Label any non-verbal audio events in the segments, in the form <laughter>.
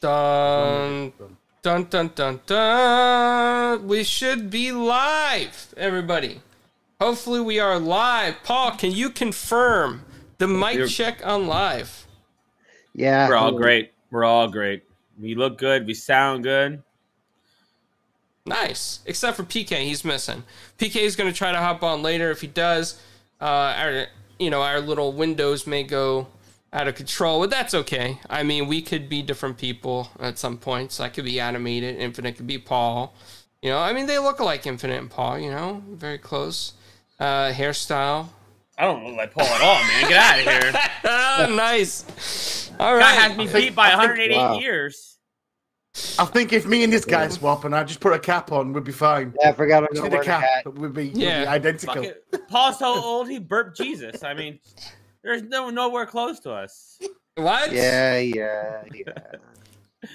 Dun, dun, dun, dun, dun. We should be live, everybody. Hopefully, we are live. Paul, can you confirm the mic You're- check on live? Yeah. We're all great. We're all great. We look good. We sound good. Nice. Except for PK, he's missing. PK is going to try to hop on later. If he does, uh, our you know our little windows may go out of control, but that's okay. I mean, we could be different people at some points. I could be animated. Infinite could be Paul. You know, I mean, they look like Infinite and Paul. You know, very close. Uh, hairstyle. I don't look like Paul at all, man. Get out of here. ah, <laughs> nice. All Guy has me beat by I think- 188 wow. years. I think if me and this guy swap and I just put a cap on, we'd be fine. Yeah, I forgot I'm Just gonna need a cap, we'd be, we'd be identical. Paul's so old he burped Jesus. I mean, there's no nowhere close to us. <laughs> What? Yeah, yeah, yeah. <laughs>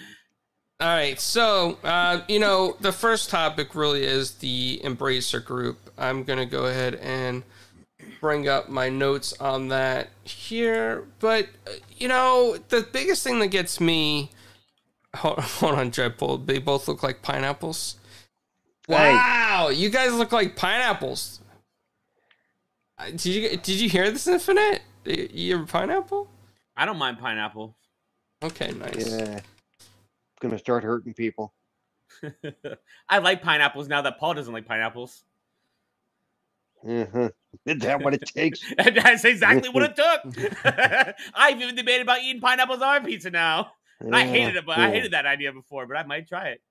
All right, so uh, you know the first topic really is the Embracer Group. I'm gonna go ahead and bring up my notes on that here, but uh, you know the biggest thing that gets me. <laughs> Hold, hold on, Dreadpool. They both look like pineapples. Hey. Wow, you guys look like pineapples. Uh, Did you did you hear this, Infinite? You you have pineapple? I don't mind pineapple. Okay, nice. yeah. Gonna start hurting people. <laughs> I like pineapples now that Paul doesn't like pineapples. Uh-huh. Is that what it <laughs> takes? That's exactly what it <laughs> took. I've even debated about eating pineapples on my pizza now. I hated it, but I hated that idea before, but I might try it.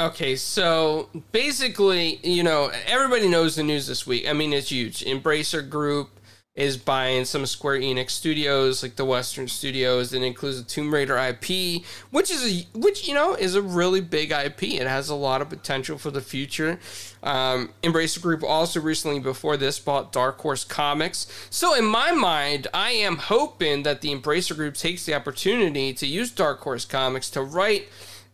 Okay, so basically, you know, everybody knows the news this week. I mean, it's huge. Embracer Group is buying some Square Enix studios, like the Western Studios, and includes the Tomb Raider IP, which is a which you know is a really big IP. It has a lot of potential for the future. Um, Embracer Group also recently, before this, bought Dark Horse Comics. So in my mind, I am hoping that the Embracer Group takes the opportunity to use Dark Horse Comics to write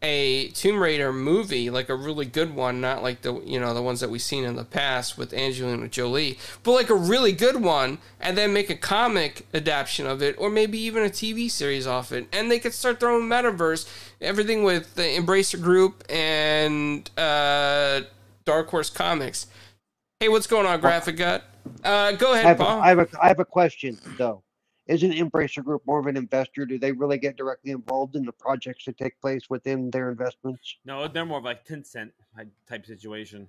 a Tomb Raider movie, like a really good one, not like the you know the ones that we've seen in the past with Angelina Jolie, but like a really good one, and then make a comic adaptation of it, or maybe even a TV series off it, and they could start their own metaverse, everything with the Embracer Group and uh, Dark Horse Comics. Hey, what's going on, Graphic Gut? Uh, go I ahead, have, Paul. I, have a, I have a question though. Isn't Embracer Group more of an investor? Do they really get directly involved in the projects that take place within their investments? No, they're more of like Tencent type situation.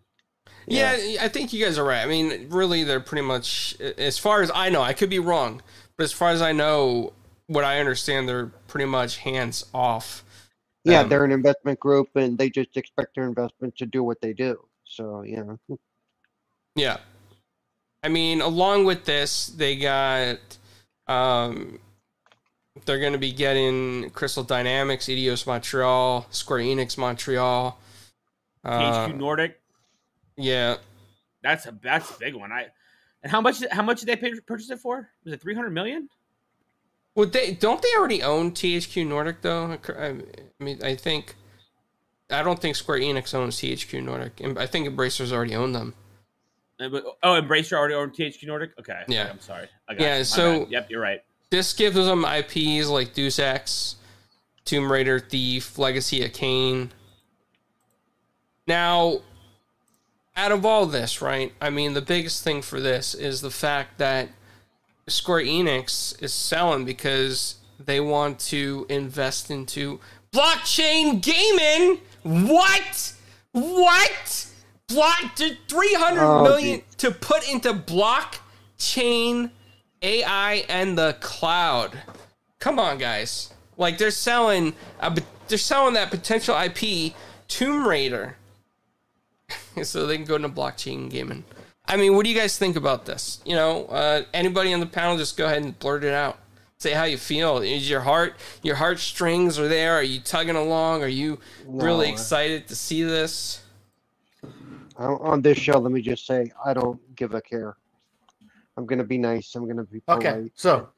Yeah, I think you guys are right. I mean, really, they're pretty much, as far as I know, I could be wrong, but as far as I know, what I understand, they're pretty much hands off. Yeah, Um, they're an investment group, and they just expect their investment to do what they do. So yeah, Yeah. I mean, along with this, they got, um, they're going to be getting Crystal Dynamics, Eidos Montreal, Square Enix Montreal. Uh, THQ Nordic, yeah. that's a that's a big one. I and how much how much did they pay, purchase it for? Was it 300 million? Well, they don't they already own THQ Nordic though? I I mean, I think I don't think Square Enix owns THQ Nordic. and I think Embracer's already owned them. Oh, Embracer already owned THQ Nordic. Okay, Yeah. I'm sorry. I got Yeah, it. So- bad. yep, you're right. This gives them IPs like Deus Ex, Tomb Raider, Thief, Legacy of Kain. Now, out of all this, right? I mean, the biggest thing for this is the fact that Square Enix is selling because they want to invest into blockchain gaming. What? What? Block to three hundred Oh, million to put into blockchain AI and the cloud. Come on, guys. Like they're selling, a, they're selling that potential IP Tomb Raider, <laughs> so they can go into blockchain gaming. I mean, what do you guys think about this? You know, uh, anybody on the panel, just go ahead and blurt it out. Say how you feel. Is your heart, your heartstrings are there? Are you tugging along? Are you really excited to see this? On this show, let me just say, I don't give a care. I'm gonna be nice. I'm gonna be polite. Okay, so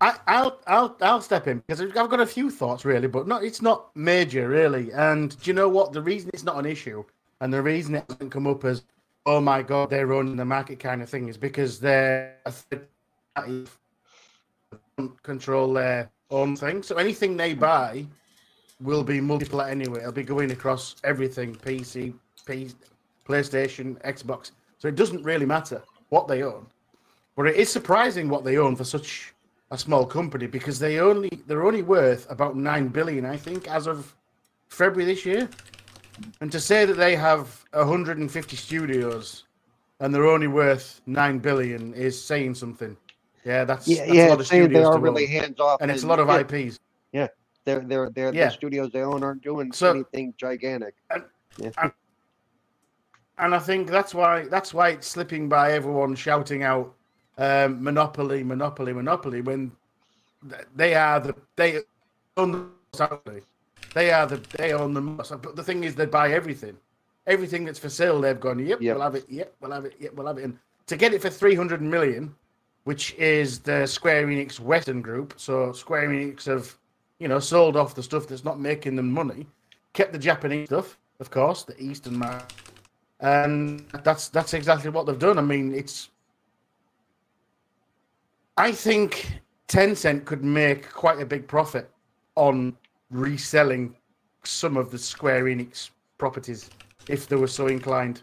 I, I'll I'll I'll step in because I've got a few thoughts really, but not it's not major really. And do you know what? The reason it's not an issue, and the reason it hasn't come up as oh my god they're running the market kind of thing is because they're a third party, don't control their own thing. So anything they buy will be multiplayer anyway. It'll be going across everything: PC, PlayStation, Xbox. So it doesn't really matter what they own. But it is surprising what they own for such a small company because they only they're only worth about nine billion, I think, as of February this year. And to say that they have 150 studios and they're only worth nine billion is saying something. Yeah, that's Yeah, that's a lot of saying they are really hands off, and it's a lot of yeah, IPs. Yeah, they're they're they're Yeah. the studios they own aren't doing So- anything gigantic. and I think that's why that's why it's slipping by everyone shouting out um, monopoly, monopoly, monopoly when they are the they own the most? They are the they own the most. But the thing is, they buy everything, everything that's for sale. They've gone, yep, Yep. we'll have it. Yep, we'll have it. Yep, we'll have it. And to get it for three hundred million, which is the Square Enix Western Group, so Square Enix have you know sold off the stuff that's not making them money, kept the Japanese stuff, of course, the Eastern market and that's that's exactly what they've done. I mean, it's. I think Tencent could make quite a big profit on reselling some of the Square Enix properties if they were so inclined.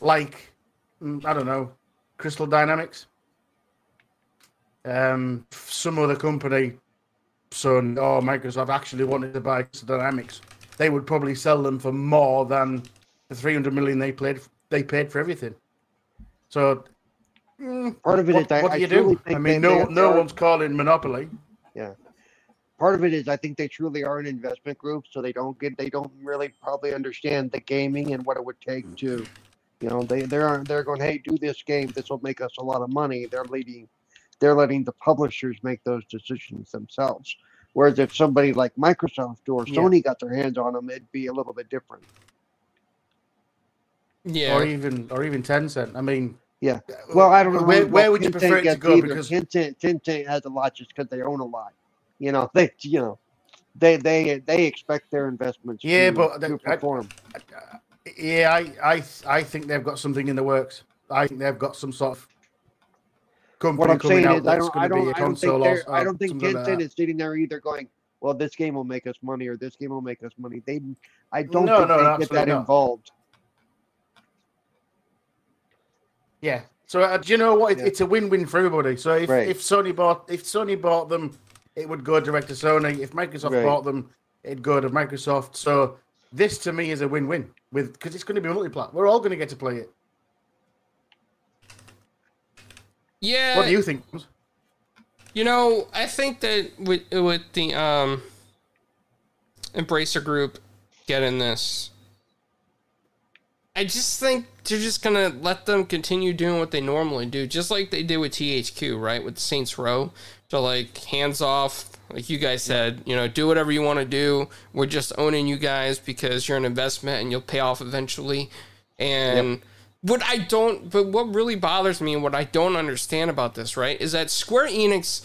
Like, mm, I don't know, Crystal Dynamics, um, some other company, Sony or Microsoft actually wanted to buy Crystal Dynamics, they would probably sell them for more than the 300 million they played they paid for everything. So mm, Part of it what, is I, what do I you do? I mean, no no one's calling monopoly. Yeah. Part of it is I think they truly are an investment group, so they don't get they don't really probably understand the gaming and what it would take to, you know, they they aren't they're going, hey, do this game, this will make us a lot of money. They're leading, they're letting the publishers make those decisions themselves. Whereas if somebody like Microsoft or Yeah. Sony got their hands on them, it'd be a little bit different. Yeah. or even or even Tencent. I mean, Yeah. Well, I don't know Where, where would you Tencent prefer it to go? either. Because Tencent, Tencent has a lot just because they own a lot. You know, they you know, they they they expect their investments. Yeah, to, but to the- I- perform. yeah, I I I think they've got something in the works. I think they've got some sort of company what I'm coming saying out is, I that's don't, I going to be don't, a I don't think, or, they're- I don't think something like Tencent that. is sitting there either going, "Well, this game will make us money," or "This game will make us money." They, I don't No, think no, they get that not. involved. Yeah. So uh, do you know what? It, Yeah. It's a win-win for everybody. So if, Right. if Sony bought if Sony bought them, it would go direct to Sony. If Microsoft Right. bought them, it'd go to Microsoft. So this to me is a win-win with because it's going to be multi-plat. We're all going to get to play it. yeah. What do you think? You know, I think that with with the um Embracer group getting this, I just think they're just gonna let them continue doing what they normally do, just like they did with THQ, right? With Saints Row, to like hands off, like you guys said, you know, do whatever you want to do. We're just owning you guys because you're an investment and you'll pay off eventually. And what I don't, but what really bothers me and what I don't understand about this, right, is that Square Enix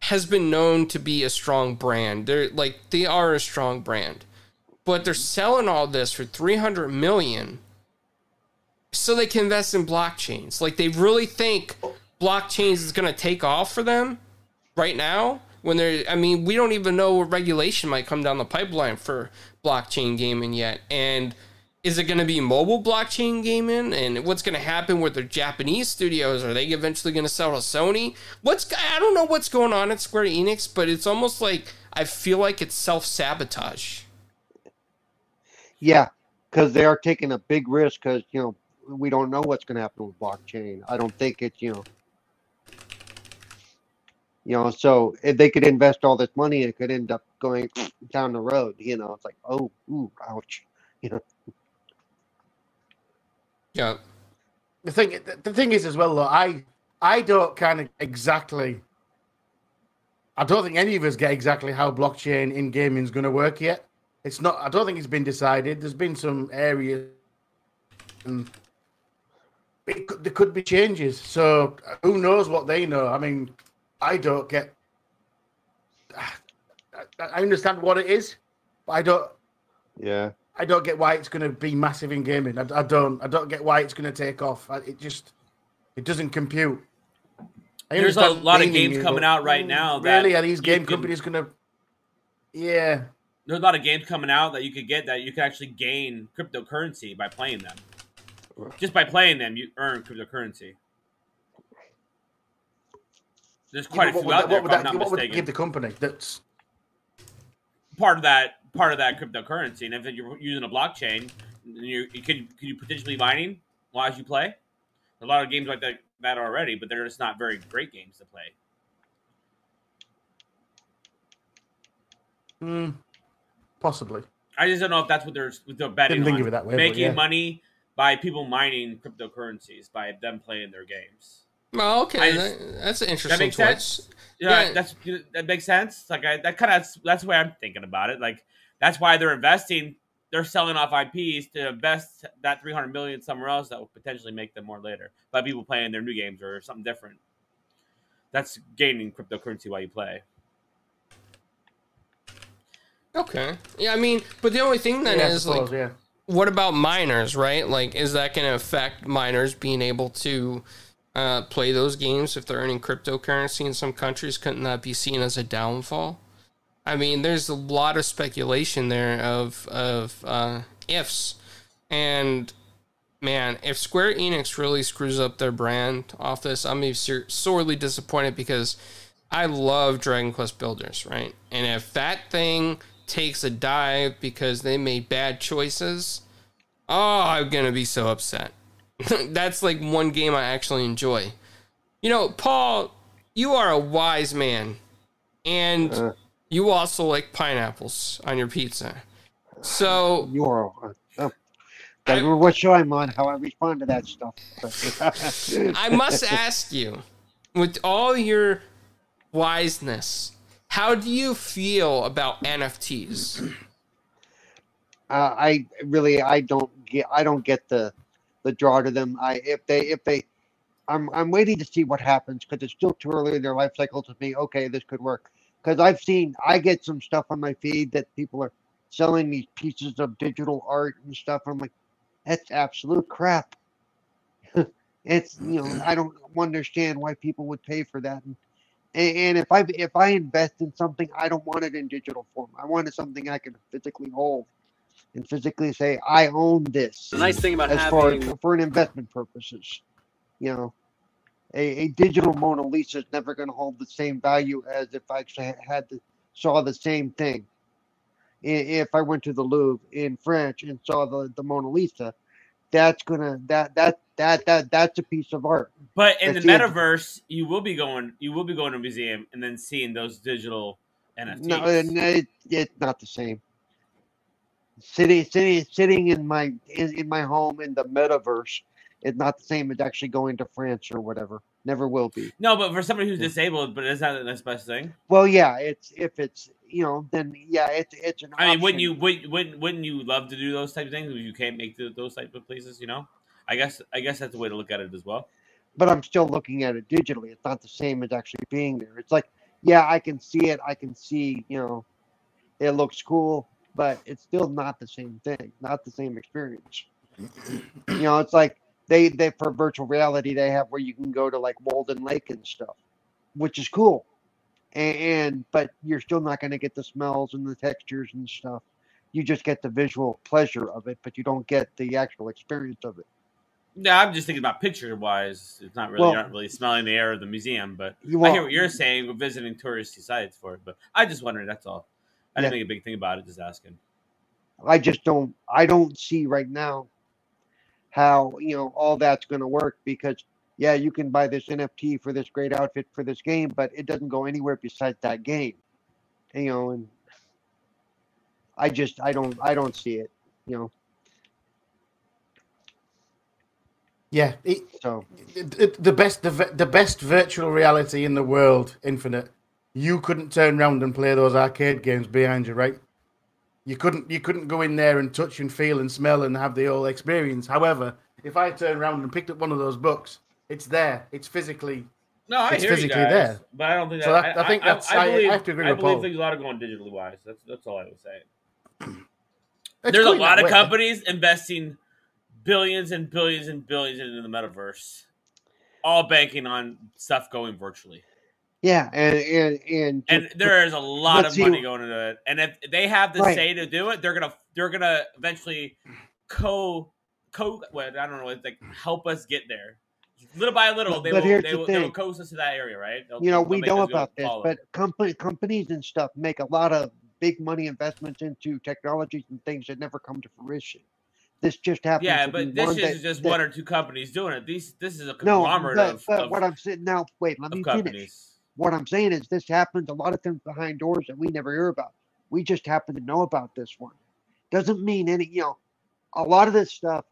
has been known to be a strong brand. They're like they are a strong brand, but they're selling all this for three hundred million, so they can invest in blockchains. Like they really think blockchains is going to take off for them right now. When they're, I mean, we don't even know what regulation might come down the pipeline for blockchain gaming yet, and is it going to be mobile blockchain gaming and what's going to happen with their japanese studios are they eventually going to sell to sony what's i don't know what's going on at square enix but it's almost like i feel like it's self-sabotage Yeah, because they are taking a big risk. Because you know, we don't know what's going to happen with blockchain. I don't think it's you know. You know, so if they could invest all this money, it could end up going down the road. You know, it's like, oh, ooh, ouch. You know, yeah The thing, the thing is as well, though, I I don't kind of exactly. I don't think any of us get exactly how blockchain in gaming is going to work yet. It's not. I don't think it's been decided. There's been some areas, and it could, there could be changes. So who knows what they know? I mean, I don't get. I, I understand what it is, but I don't. yeah. I don't get why it's going to be massive in gaming. I, I don't. I don't get why it's going to take off. I, it just, it doesn't compute. I There's a lot of games you, coming but out right now that Really, are these you game can- companies gonna? Yeah, There's a lot of games coming out that you could get that you could actually gain cryptocurrency by playing them. Just by playing them, you earn cryptocurrency. There's quite a few out that, there, what would I'm that, not what would give the company? That's part of that part of that cryptocurrency. And if you're using a blockchain, then you, you could could you potentially mining while as you play. A lot of games like that that already, but they're just not very great games to play. hmm, possibly. I just don't know if that's what they're what they're betting Didn't think on. of it that way, Making yeah. money by people mining cryptocurrencies by them playing their games. Well, okay, just- that, that's an interesting make twist. sense? Yeah, Yeah. that's that makes sense. Like I, that kind of that's the way I'm thinking about it. Like that's why they're investing. They're selling off IPs to invest that 300 million somewhere else that will potentially make them more later by people playing their new games or something different. That's gaining cryptocurrency while you play. Okay. Yeah, I mean, but the only thing then yeah, is suppose, like, yeah. what about minors, right? Like, is that going to affect minors being able to uh, play those games if they're earning cryptocurrency in some countries? Couldn't that be seen as a downfall? I mean, there's a lot of speculation there of of uh, ifs, and man, if Square Enix really screws up their brand off this, I'm be sorely disappointed because I love Dragon Quest Builders, right? And if that thing takes a dive because they made bad choices, oh, I'm gonna be so upset. <laughs> That's like one game I actually enjoy. You know, Paul, you are a wise man, and Uh. you also like pineapples on your pizza. So You are. Uh, gotta what show I'm on, how I respond to that stuff. <laughs> I must <laughs> ask you, with all your wiseness, how do you feel about NFTs? uh, I really I don't get I don't get the the draw to them. I if they if they I'm I'm waiting to see what happens because it's still too early in their life cycle to be okay. This could work because I've seen I get some stuff on my feed that people are selling these pieces of digital art and stuff. I'm like, that's absolute crap. <laughs> it's you know I don't understand why people would pay for that. And, and and if I if I invest in something, I don't want it in digital form. I want it something I can physically hold and physically say I own this. The nice thing about as far having for an investment purposes, you know, a, a digital Mona Lisa is never going to hold the same value as if I actually had the, saw the same thing. If I went to the Louvre in French and saw the, the Mona Lisa, that's gonna that that that that that's a piece of art. But in the That's it. metaverse, you will be going you will be going to a museum and then seeing those digital NFTs. No, no, it, it's not the same. Sitting, sitting, sitting in my in, in my home in the metaverse is not the same as actually going to France or whatever. Never will be. no, but for somebody who's Yeah. disabled, but is that the best thing? Well, yeah, it's if it's you know then yeah, it's it's an. I mean, wouldn't you would, wouldn't wouldn't you love to do those type of things if you can't make the, those type of places? You know, I guess I guess that's the way to look at it as well. But I'm still looking at it digitally. It's not the same as actually being there. It's like yeah, I can see it. I can see you know, it looks cool, but it's still not the same thing. Not the same experience. you know, it's like they they for virtual reality they have where you can go to like Walden Lake and stuff, which is cool. And, and but you're still not going to get the smells and the textures and stuff. You just get the visual pleasure of it, but you don't get the actual experience of it. Yeah, I'm just thinking about picture wise. It's not really Well- you're not really smelling the air of the museum, but You I hear what you're saying. We're visiting touristy sites for it, but I just wondered. That's all. I didn't Yeah. make a big thing about it. Just asking. I just don't I don't see right now how you know all that's going to work because yeah you can buy this NFT for this great outfit for this game but it doesn't go anywhere besides that game you know and I just I don't I don't see it you know Yeah, it, so it- the best the, the best virtual reality in the world, Infinite. You couldn't turn around and play those arcade games behind you, right? You couldn't you couldn't go in there and touch and feel and smell and have the whole experience. However, if I turn around and picked up one of those books, it's there. It's physically No, I It's hear you physically guys, there. but I don't think that. So that- I think that's- I- I believe, have to agree with that. I with believe Paul. things a lot of going digitally wise. That's that's all I would say. There's a lot of way. companies investing billions and billions and billions into the metaverse. all banking on stuff going virtually. Yeah, and and and, And just- there is a lot let's of see- money going into it. And if they have the Right. say to do it, they're gonna they're gonna eventually co co what I don't know, it's like help us get there. Little by little, But- they but will here's they the will, they will thing. coast us to that area, right? They'll- you know they'll we know us go about this, but company companies and stuff make a lot of big money investments into technologies and things that never come to fruition. This just happens. yeah, but this is that- just that- one or two companies doing it. These this is a no, conglomerate but, of, but of, what I'm saying now, wait, let of me finish. What I'm saying is this happens a lot of things behind doors that we never hear about. We just happen to know about this one. Doesn't mean any, you know, a lot of this stuff,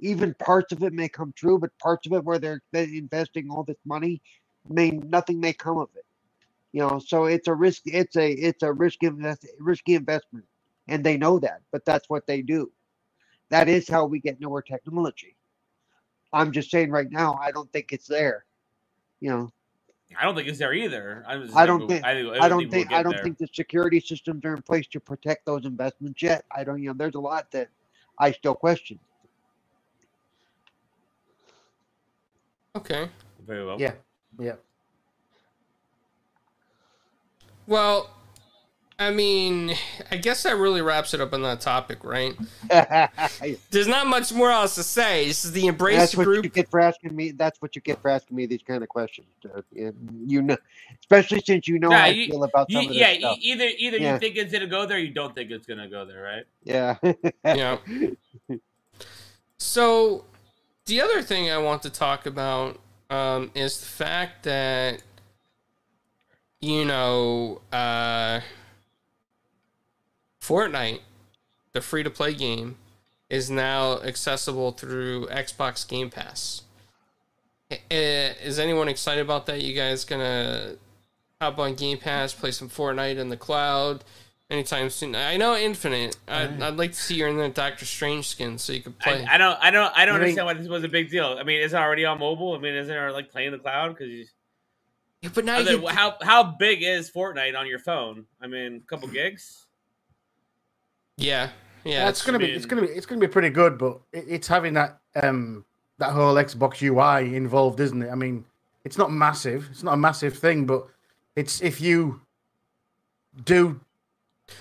even parts of it may come true, but parts of it where they're, they're investing all this money, may nothing may come of it. You know, so it's a risk. It's a it's a risky invest, risky investment, and they know that. But that's what they do. That is how we get newer technology. I'm just saying right now, I don't think it's there. You know, I don't think it's there either. I, just I don't we'll- think- I, I don't we'll think I don't there. think the security systems are in place to protect those investments yet. I don't, you know, there's a lot that I still question. Okay. very well. Yeah, yeah. Well, I mean, I guess that really wraps it up on that topic, right? <laughs> There's not much more else to say. This is the Embrace that's what you Group. get for asking me. That's what you get for asking me these kind of questions. you know, especially since you know Nah, how I feel about some You- of this yeah, stuff. either either Yeah. you think it's gonna go there, you don't think it's gonna go there, right? Yeah. Yeah. So, the other thing I want to talk about um, is the fact that, you know, uh, Fortnite, the free to play game, is now accessible through Xbox Game Pass. I- I- Is anyone excited about that? You guys gonna hop on Game Pass, play some Fortnite in the cloud anytime soon? I know Infinite. I'd, I'd like to see you in the Doctor Strange skin so you could play. I, I don't, I don't, I don't You mean- understand why this was a big deal. I mean, is it already on mobile? I mean, isn't it like playing the cloud? Because Yeah, but now you how how big is Fortnite on your phone? I mean, a couple gigs. Yeah, yeah, Yeah, it's it's gonna be mean- it's gonna be it's gonna be pretty good, but it, it's having that um that whole Xbox UI involved, isn't it? I mean, it's not massive. It's not a massive thing, but it's if you do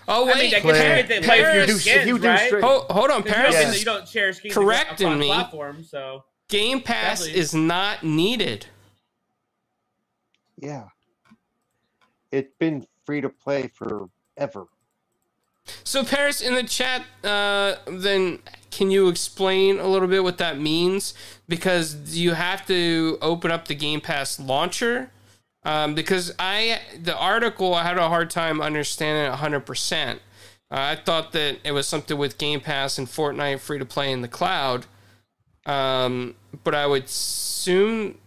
Oh wait, I mean, I guess Play- you play if you do skins, if you do right? straight- hold, hold on, Because Paris. you, Yeah. you don't share skins correcting me. Platform, so Game Pass Definitely. is not needed. yeah. It's been free to play forever. So Paris in the chat, uh, then can you explain a little bit what that means? Because you have to open up the Game Pass launcher. Um, because I the article I had a hard time understanding hundred percent. Uh, I thought that it was something with Game Pass and Fortnite free to play in the cloud. Um, but I would assume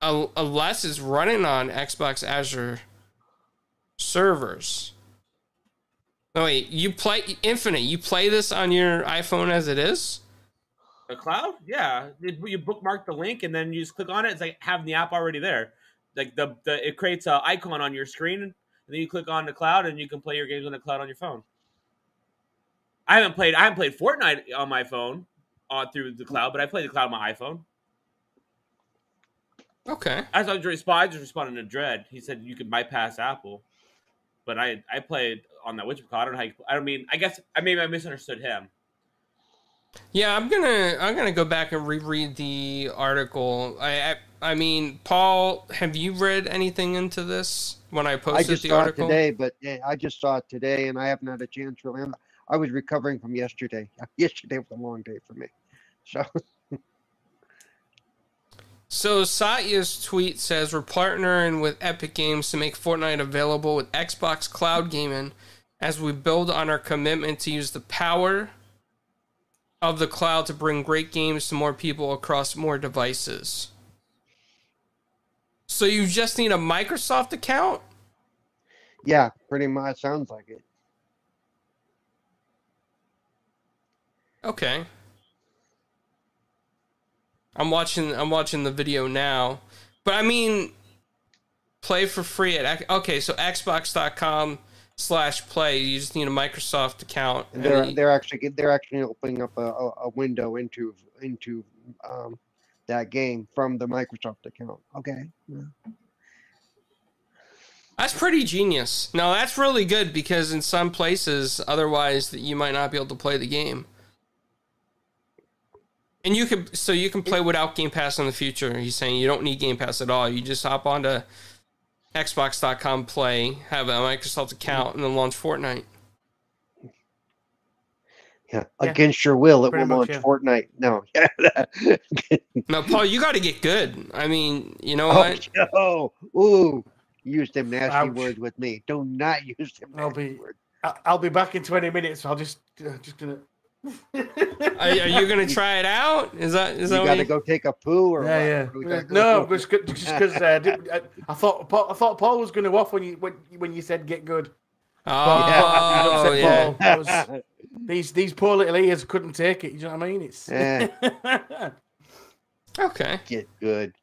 un- unless it's running on Xbox Azure servers. No wait, you play Infinite. You play this on your iPhone as it is. the cloud, yeah, you you bookmark the link and then you just click on it. It's like having the app already there. Like the, the it creates an icon on your screen, and then you click on the cloud and you can play your games on the cloud on your phone. I haven't played I haven't played Fortnite on my phone uh, through the cloud, but I play the cloud on my iPhone. Okay. I was responding, I just responding to Dread. He said you could bypass Apple, but I I played on that Witcher cloud. I don't know how you, I don't mean I guess I maybe I misunderstood him. Yeah, I'm gonna I'm gonna go back and reread the article. I I, I mean, Paul, have you read anything into this when I I posted just the saw article? it today, but eh, I just saw it today, and I haven't had a chance really. I'm- I was recovering from yesterday. <laughs> Yesterday was a long day for me. So <laughs> So Satya's tweet says we're partnering with Epic Games to make Fortnite available with Xbox Cloud Gaming as we build on our commitment to use the power of the cloud to bring great games to more people across more devices. So you just need a Microsoft account? yeah, pretty much sounds like it. Okay. I'm watching I'm watching the video now. But I mean play for free at okay, so xbox.com slash play. You just need a Microsoft account. They're they're actually they're actually opening up a, a, a window into into um, that game from the Microsoft account. Okay. Yeah. That's pretty genius. No, that's really good because in some places, otherwise, that you might not be able to play the game. And you can, so you can play without Game Pass in the future. He's saying you don't need Game Pass at all. You just hop onto Xbox.com, play, have a Microsoft account, and then launch Fortnite. Yeah. Yeah. Against your will, it Pretty will much, launch yeah. Fortnite. No. Now, Paul, you got to get good. I mean, you know oh, what? no. Ooh. Use them nasty Ouch. words with me. Do not use them I'll be- words. I- I'll be back in 20 minutes. I'll just uh, just gonna. Are, are you going to try it out? Is that is that You that got what to you- go take a poo or yeah, what? What do yeah. gotta go No, just because uh, did- I, I thought Paul, I thought Paul was going to off when you when, when you said get good. Oh, Yeah. yeah. Paul. That was- These these poor little ears couldn't take it. You know what I mean? It's Eh. <laughs> Okay. Get good.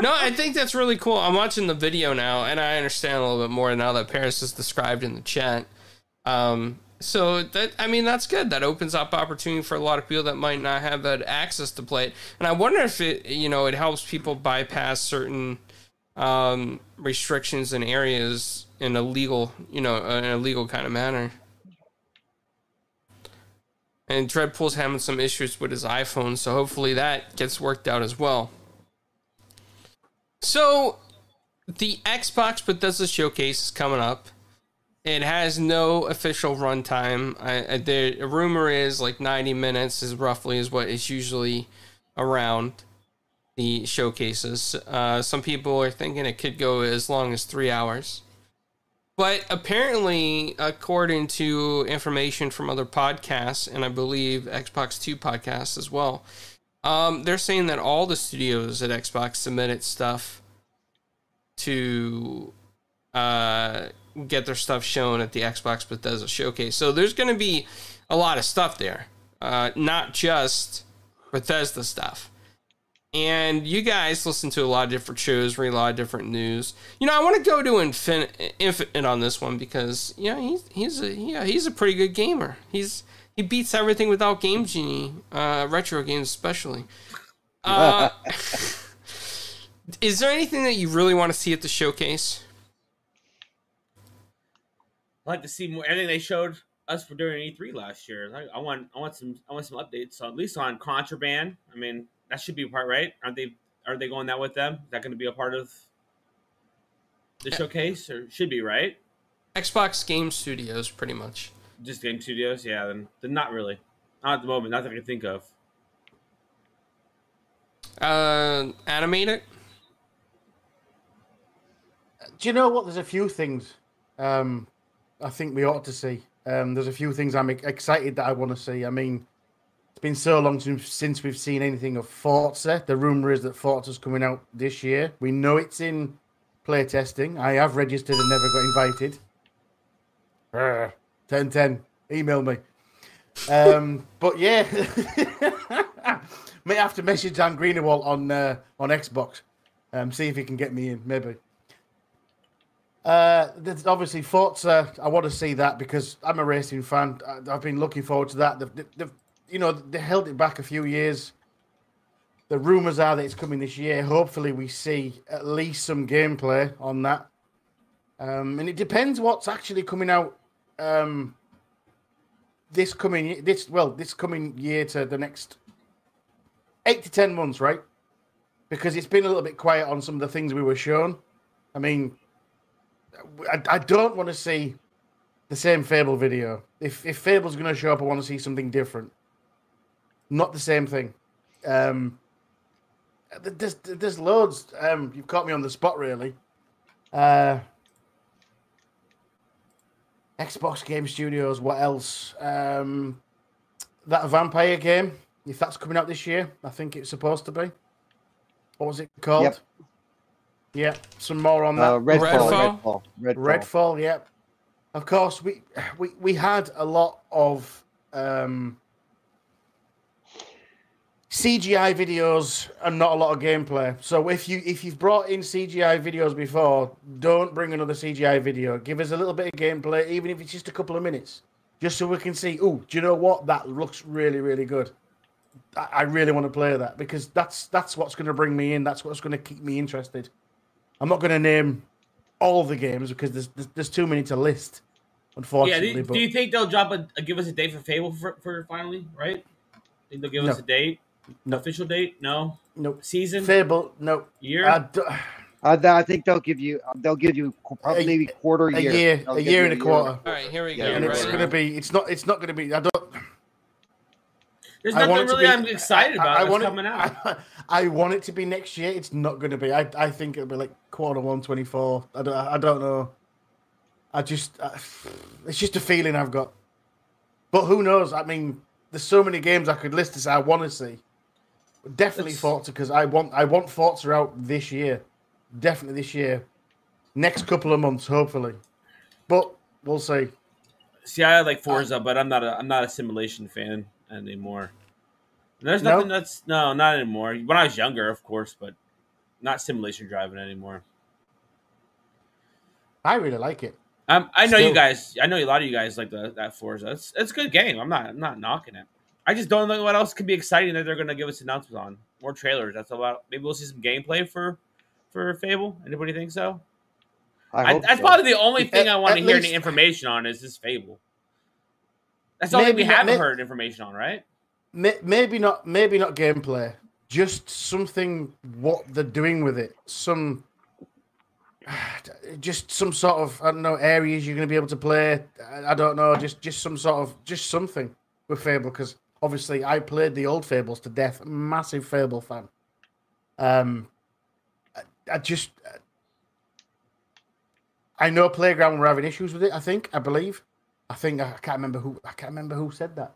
No, I think that's really cool. I'm watching the video now, and I understand a little bit more now that Paris has described in the chat. Um, so that I mean, that's good. That opens up opportunity for a lot of people that might not have that access to play it. And I wonder if it, you know, it helps people bypass certain um, restrictions and areas in a legal, you know, in a legal kind of manner. And Dreadpool's having some issues with his iPhone, so hopefully that gets worked out as well. So, the Xbox Bethesda showcase is coming up. It has no official runtime. I, the rumor is like 90 minutes is roughly is what is usually around the showcases. Uh, some people are thinking it could go as long as three hours. But apparently, according to information from other podcasts, and I believe Xbox Two podcasts as well, um, they're saying that all the studios at Xbox submitted stuff to uh, get their stuff shown at the Xbox Bethesda showcase. So there's going to be a lot of stuff there, uh, not just Bethesda stuff. And you guys listen to a lot of different shows, read a lot of different news. You know, I want to go to Infin- Infinite on this one because yeah, he's he's a yeah he's a pretty good gamer. He's he beats everything without Game Genie, uh, retro games especially. Uh, <laughs> is there anything that you really want to see at the showcase? I'd like to see more. Everything they showed us for during E3 last year. I, I want, I want some, I want some updates. So at least on Contraband. I mean, that should be a part, right? Aren't they? Are they going that with them? Is that going to be a part of the showcase, or should be right? Xbox Game Studios, pretty much. Just game studios, yeah. Then, then not really. Not at the moment. Not that I can think of. Uh, animate it. Do you know what? There's a few things um, I think we ought to see. Um, there's a few things I'm excited that I want to see. I mean, it's been so long since, we've seen anything of Forza. The rumor is that Forza's coming out this year. We know it's in play testing. I have registered and never got invited. Brr. <laughs> 10 10. Email me. Um, <laughs> but yeah, <laughs> may have to message Dan Greenawalt on uh, on Xbox. Um, see if he can get me in, maybe. Uh, there's obviously Forza. I want to see that because I'm a racing fan. I- I've been looking forward to that. They've, they've, you know, they held it back a few years. The rumors are that it's coming this year. Hopefully, we see at least some gameplay on that. Um, and it depends what's actually coming out. Um, this coming this well this coming year to the next eight to ten months, right? Because it's been a little bit quiet on some of the things we were shown. I mean, I, I don't want to see the same Fable video. If if Fable's going to show up, I want to see something different. Not the same thing. Um, th- there's there's loads. Um, you've caught me on the spot, really. Uh, Xbox Game Studios. What else? Um, that vampire game. If that's coming out this year, I think it's supposed to be. What was it called? Yep. Yeah, some more on that. Uh, Redfall, Redfall? Redfall, Redfall. Redfall, yeah. Of course, we we we had a lot of um, CGI videos and not a lot of gameplay. So if you if you've brought in CGI videos before, don't bring another CGI video. Give us a little bit of gameplay, even if it's just a couple of minutes, just so we can see. Oh, do you know what? That looks really really good. I I really want to play that because that's that's what's going to bring me in. That's what's going to keep me interested. I'm not going to name all the games because there's there's, there's too many to list. Yeah. Unfortunately, Do, but do you think they'll drop a, a give us a date for Fable for, for finally? Right? Think they'll give us a date? No. Official date? No. no Season? Fable, no. Year? I d- I, th- I think they'll give you they'll give you probably A- maybe quarter a year. year, They'll a year and a quarter, All right, here we Yeah, go. and it's right going now. to be. It's not. It's not going to be. I don't. There's nothing want it to really be- I'm excited I- about I, that's want coming it, out. I, <laughs> I want it to be next year. It's not going to be. I, I think it'll be like quarter one twenty four. I don't. I don't know. I just. I, <sighs> it's just a feeling I've got. But who knows? I mean, there's so many games I could list as I want to see. Definitely It's- Forza because I want. I want Forza out this year. Definitely this year. Next couple of months, hopefully. But we'll see. See, I like uh, Forza, but I'm not a I'm not a simulation fan anymore. And there's No? nothing that's no, not anymore. When I was younger, of course, but not simulation driving anymore. I really like it. Um, I know you guys. I know a lot of you guys like the, that Forza. It's it's a good game. I'm not I'm not knocking it. I just don't know what else could be exciting that they're going to give us announcements on. More trailers. That's about. Maybe we'll see some gameplay for for Fable. Anybody think so? I I, that's so. probably the only thing At- I want to hear least- any information on is this Fable. That's only thing we Maybe haven't heard information on, right? May- maybe not maybe not gameplay just something what they're doing with it. Some <sighs> just some sort of i don't know areas you're going to be able to play. I, I don't know just just some sort of just something with fable because obviously i played the old fables to death. Massive fable fan. Um i, I just i know playground were having issues with it i think i believe i think i can't remember who i can't remember who said that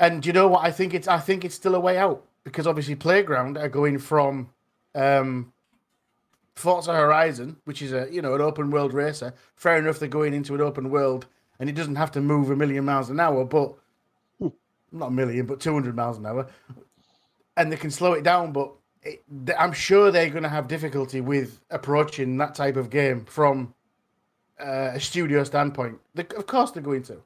and you know what? I think it's I think it's still a way out because obviously Playground are going from um, Forza Horizon, which is a you know an open world racer. Fair enough, they're going into an open world, and it doesn't have to move a million miles an hour, but not a million, but two hundred miles an hour, and they can slow it down. But it, I'm sure they're going to have difficulty with approaching that type of game from uh, a studio standpoint. They, of course, they're going to.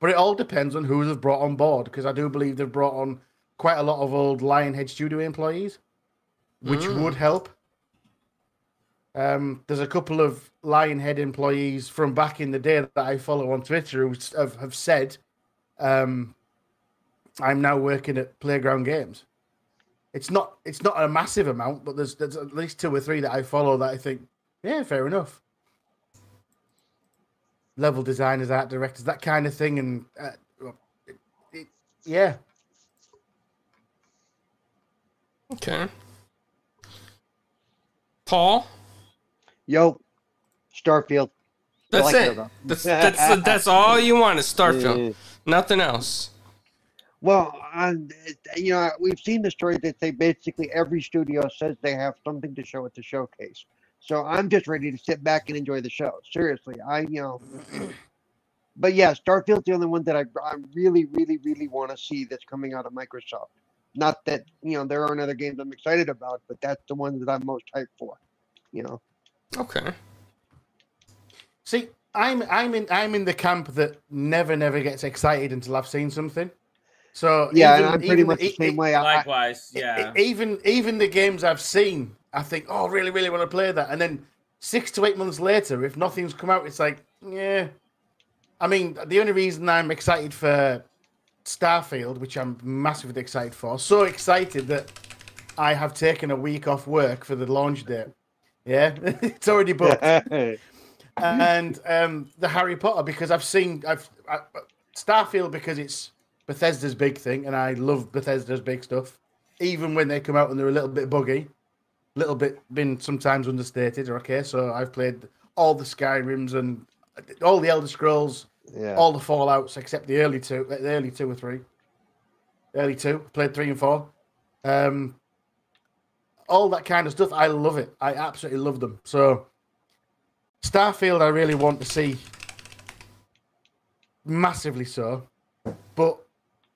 But it all depends on who they've brought on board because I do believe they've brought on quite a lot of old Lionhead Studio employees, which Mm. would help. Um, there's a couple of Lionhead employees from back in the day that I follow on Twitter who have, have said, um, "I'm now working at Playground Games." It's not it's not a massive amount, but there's there's at least two or three that I follow that I think, yeah, fair enough level designers, art directors, that kind of thing, and uh, it, it, yeah, Okay. Paul, Yo, Starfield. That's like it. though. That's that's that's all you want is Starfield. Yeah. Nothing else. Well, um, you know, we've seen the story that they basically every studio says they have something to show at the showcase. So I'm just ready to sit back and enjoy the show. Seriously, I you know. <clears throat> But yeah, Starfield's the only one that I, I really, really, really want to see that's coming out of Microsoft. Not that you know there aren't other games I'm excited about, but that's the one that I'm most hyped for. You know. Okay. See, I'm I'm in I'm in the camp that never never gets excited until I've seen something. So Yeah, even- and I'm pretty even- much the same way. I, I, Likewise, e- yeah. Even even the games I've seen, I think, oh, really, really want to play that, and then six to eight months later, if nothing's come out, it's like, yeah. I mean, the only reason I'm excited for Starfield, which I'm massively excited for, so excited that I have taken a week off work for the launch date. Yeah, <laughs> it's already booked. <laughs> and um, the Harry Potter because I've seen I've I, Starfield because it's Bethesda's big thing, and I love Bethesda's big stuff. Even when they come out and they're a little bit buggy, little bit been sometimes understated. Okay, so I've played all the Skyrims and all the Elder Scrolls, yeah. all the Fallout's except the early two, the early two or three, early two. Played three and four. Um, all that kind of stuff. I love it. I absolutely love them. So, Starfield, I really want to see massively so, but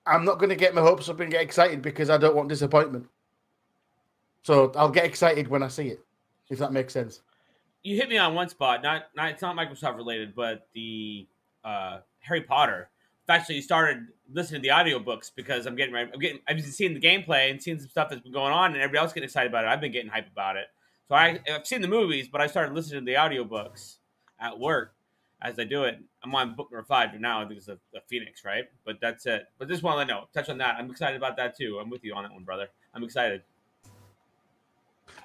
I'm not going to get my hopes up and get excited because I don't want disappointment. So I'll get excited when I see it, if that makes sense. you hit me on one spot. Not, not it's not Microsoft related, but the uh, Harry Potter. actually started listening to the audiobooks because I'm getting I'm getting I've been seeing the gameplay and seeing some stuff that's been going on and everybody else getting excited about it. I've been getting hype about it. So I, I've seen the movies, but I started listening to the audiobooks at work as I do it. I'm on book number five now. I think it's the Phoenix, right? But that's it. But just want to know, touch on that. I'm excited about that too. I'm with you on that one, brother. I'm excited.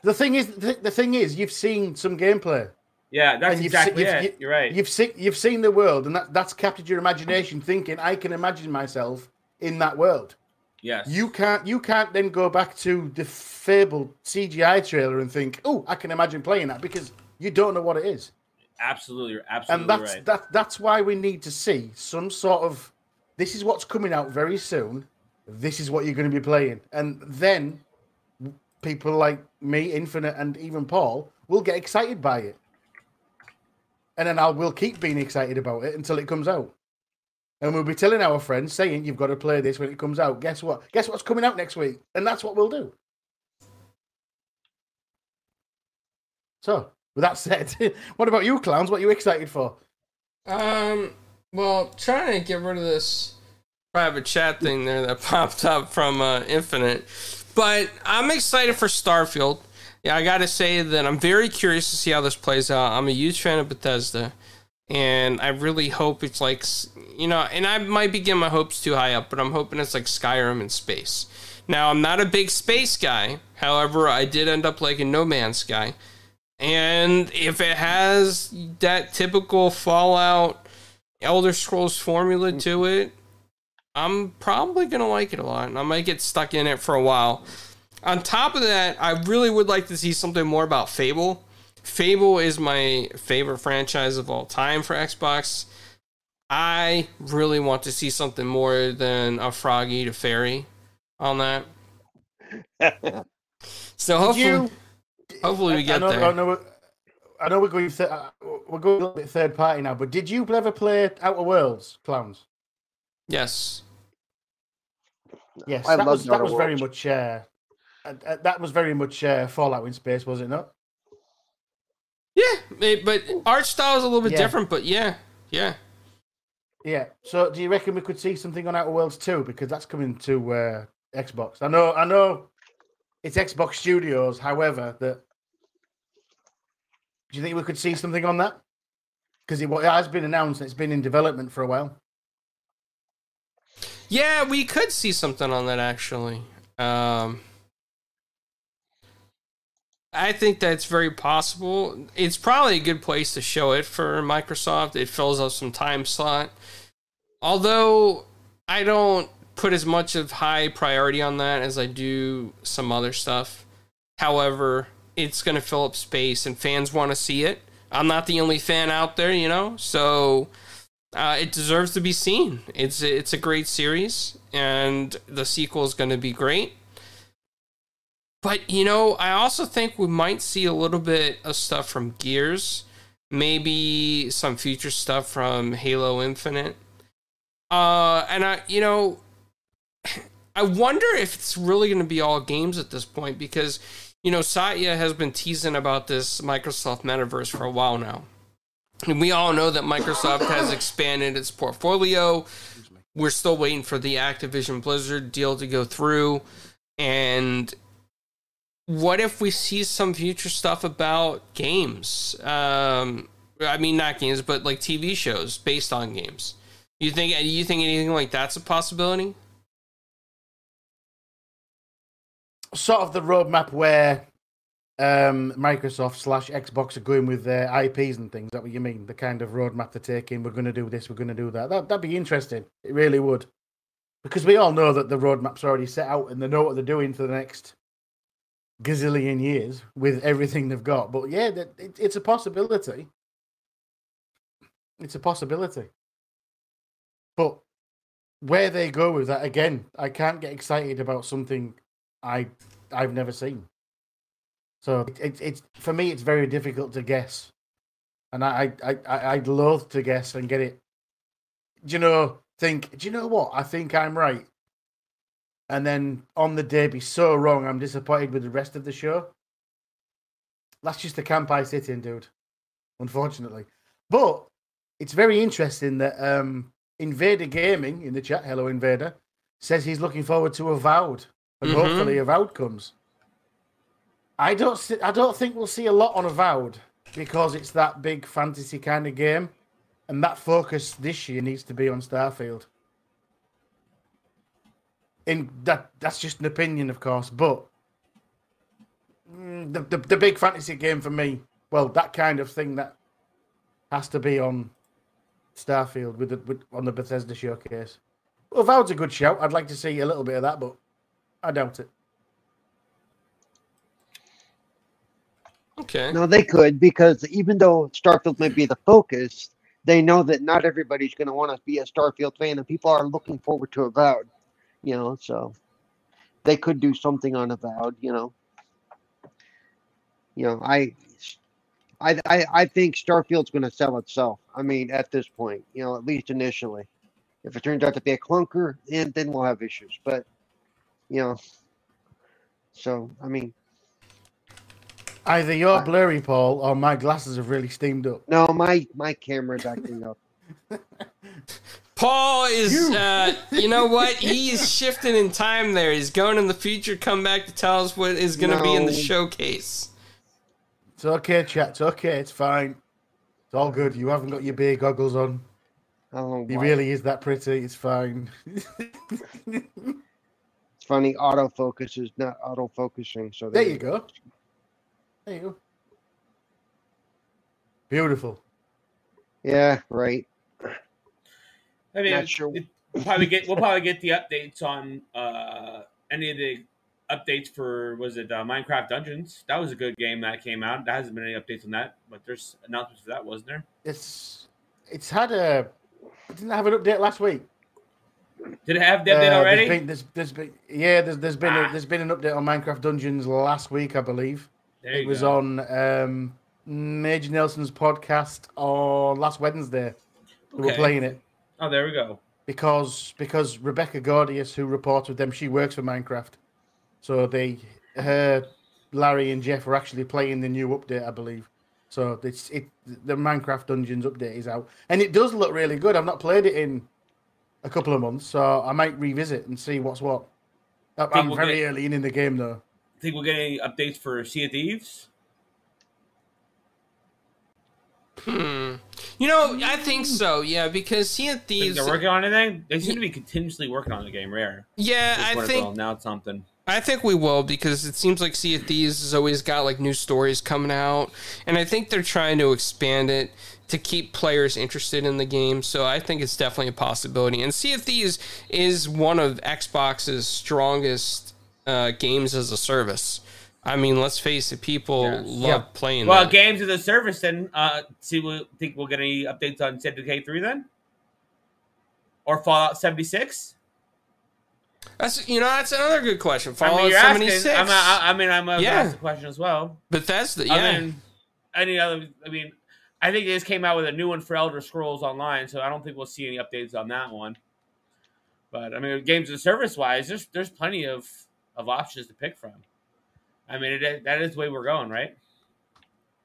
The thing is, the, the thing is, you've seen some gameplay. Yeah, that's And you've exactly seen- it. you've- You're right. You've seen you've seen the world, and that, that's captured your imagination, thinking I can imagine myself in that world. yes. You can't you can't then go back to the fabled CGI trailer and think, oh, I can imagine playing that because you don't know what it is. absolutely, absolutely and that's right. that that's why we need to see some sort of this is what's coming out very soon. This is what you're going to be playing. And then people like me, Infinite, and even Paul will get excited by it. And then I'll we'll keep being excited about it until it comes out. And we'll be telling our friends, saying, You've got to play this when it comes out. Guess what? Guess what's coming out next week? And that's what we'll do. So, with that said, <laughs> what about you, clowns? What are you excited for? Um, well, trying to get rid of this private chat thing there that <laughs> popped up from uh, Infinite, but I'm excited for Starfield. Yeah, I got to say that I'm very curious to see how this plays out. I'm a huge fan of Bethesda, and I really hope it's like you know, and I might be getting my hopes too high up, but I'm hoping it's like Skyrim in space. Now, I'm not a big space guy. However, I did end up liking No Man's Sky. And if it has that typical Fallout Elder Scrolls formula to it, I'm probably going to like it a lot. And I might get stuck in it for a while. On top of that, I really would like to see something more about Fable. Fable is my favorite franchise of all time for Xbox. I really want to see something more than a froggy to fairy on that. <laughs> So hopefully, you hopefully we I get know, there. I know, we're- I know we're going th- uh, we're going a little bit third party now, but did you ever play Outer Worlds, clowns? Yes. Yes, I that loved was that was very much uh, uh, that was very much uh, Fallout in space, was it not? Yeah, but art style is a little bit Yeah. different. But yeah, yeah. Yeah. So, do you reckon we could see something on Outer Worlds too? Because that's coming to uh, Xbox. I know, I know, it's Xbox Studios. However, that do you think we could see something on that? Because it, it has been announced. and It's been in development for a while. Yeah, we could see something on that actually. Um, I think that's very possible. It's probably a good place to show it for Microsoft. It fills up some time slot. Although I don't put as much of high priority on that as I do some other stuff. However, it's going to fill up space and fans want to see it. I'm not the only fan out there, you know? So uh, it deserves to be seen. It's it's a great series, and the sequel is going to be great. But you know, I also think we might see a little bit of stuff from Gears, maybe some future stuff from Halo Infinite. Uh, and I, you know, <sighs> I wonder if it's really going to be all games at this point because you know Satya has been teasing about this Microsoft Metaverse for a while now. And we all know that Microsoft has expanded its portfolio. We're still waiting for the Activision Blizzard deal to go through. And what if we see some future stuff about games? Um, I mean, not games, but like TV shows based on games. You think? You think anything like that's a possibility? Sort of the roadmap where um, Microsoft slash Xbox are going with their IPs and things. Is that what you mean? The kind of roadmap they're taking. We're going to do this. We're going to do that. that. That'd be interesting. It really would. Because we all know that the roadmap's already set out and they know what they're doing for the next gazillion years with everything they've got. But yeah, it, it's a possibility. It's a possibility. But where they go with that again, I can't get excited about something I I've never seen. So it, it, it's for me, it's very difficult to guess, and I I I I'd loathe to guess and get it. Do you know? Think? Do you know what? I think I'm right, and then on the day be so wrong. I'm disappointed with the rest of the show. That's just the camp I sit in, dude. Unfortunately, but it's very interesting that um Invader Gaming in the chat, hello Invader, says he's looking forward to Avowed, and Mhm. hopefully Avowed comes. I don't, see, I don't think we'll see a lot on Avowed because it's that big fantasy kind of game, and that focus this year needs to be on Starfield. In that, that's just an opinion, of course, but mm, the, the the big fantasy game for me, well, that kind of thing that has to be on Starfield with the with, on the Bethesda showcase. Well, Avowed's a good shout. I'd like to see a little bit of that, but I doubt it. Okay. No, they could because even though Starfield may be the focus, they know that not everybody's going to want to be a Starfield fan, and people are looking forward to Avowed. You know, so they could do something on Avowed. You know, you know, I, I, I, I think Starfield's going to sell itself. I mean, at this point, you know, at least initially. If it turns out to be a clunker, then then we'll have issues. But, you know, so I mean, Either you're I- blurry, Paul, or my glasses have really steamed up. no, my my camera's acting up. <laughs> Paul is, You. uh, you know what? <laughs> He is shifting in time there. He's going in the future, come back to tell us what is going to be in the showcase. It's okay, chat. It's okay. It's fine. It's all good. You haven't got your beer goggles on. I He why. really is that pretty. It's fine. It's funny. Autofocus is not auto-focusing. So there you go. There you go. Beautiful. Yeah, right. I mean, Not sure. it- we'll probably get we'll probably get the updates on uh, any of the updates for was it uh, Minecraft Dungeons? That was a good game that came out. There hasn't been any updates on that, but there's announcements for that, wasn't there? It's it's had a. It didn't have an update last week. Did it have the update Uh, already? There's been, there's, there's been, yeah, there's, there's been Ah. a, there's been an update on Minecraft Dungeons last week, I believe. It was go. on um, Major Nelson's podcast on last Wednesday. We were playing it Oh, there we go. because because Rebecca Gordius, who reports with them, she works for Minecraft. So they, her, Larry, and Jeff are actually playing the new update, I believe. So it's it the Minecraft Dungeons update is out, and it does look really good. I've not played it in a couple of months, so I might revisit and see what's what. I'm very get- early in, in the game though. Think we'll get any updates for Sea of Thieves? Hmm. You know, I think so. Yeah, because Sea of Thieves. they're working on anything? They seem to be continuously working on the game. Rare. Yeah, I think they'll announce something. I think we will because it seems like Sea of Thieves has always got like new stories coming out, and I think they're trying to expand it to keep players interested in the game. So I think it's definitely a possibility. And Sea of Thieves is one of Xbox's strongest uh, games as a service. I mean, let's face it, people Yes. love Yeah. playing. Well, that. games as a service. Then, uh, see, we think we'll get any updates on Decay three then, or Fallout seventy six. That's you know that's another good question. I Fallout mean, you're seventy. I'm, I, I mean, I'm gonna Yeah. ask the question as well. Bethesda, yeah. I mean, any other? I mean, I think they just came out with a new one for Elder Scrolls Online, so I don't think we'll see any updates on that one. But I mean, games of service wise, there's there's plenty of of options to pick from. I mean, it, that is the way we're going, right?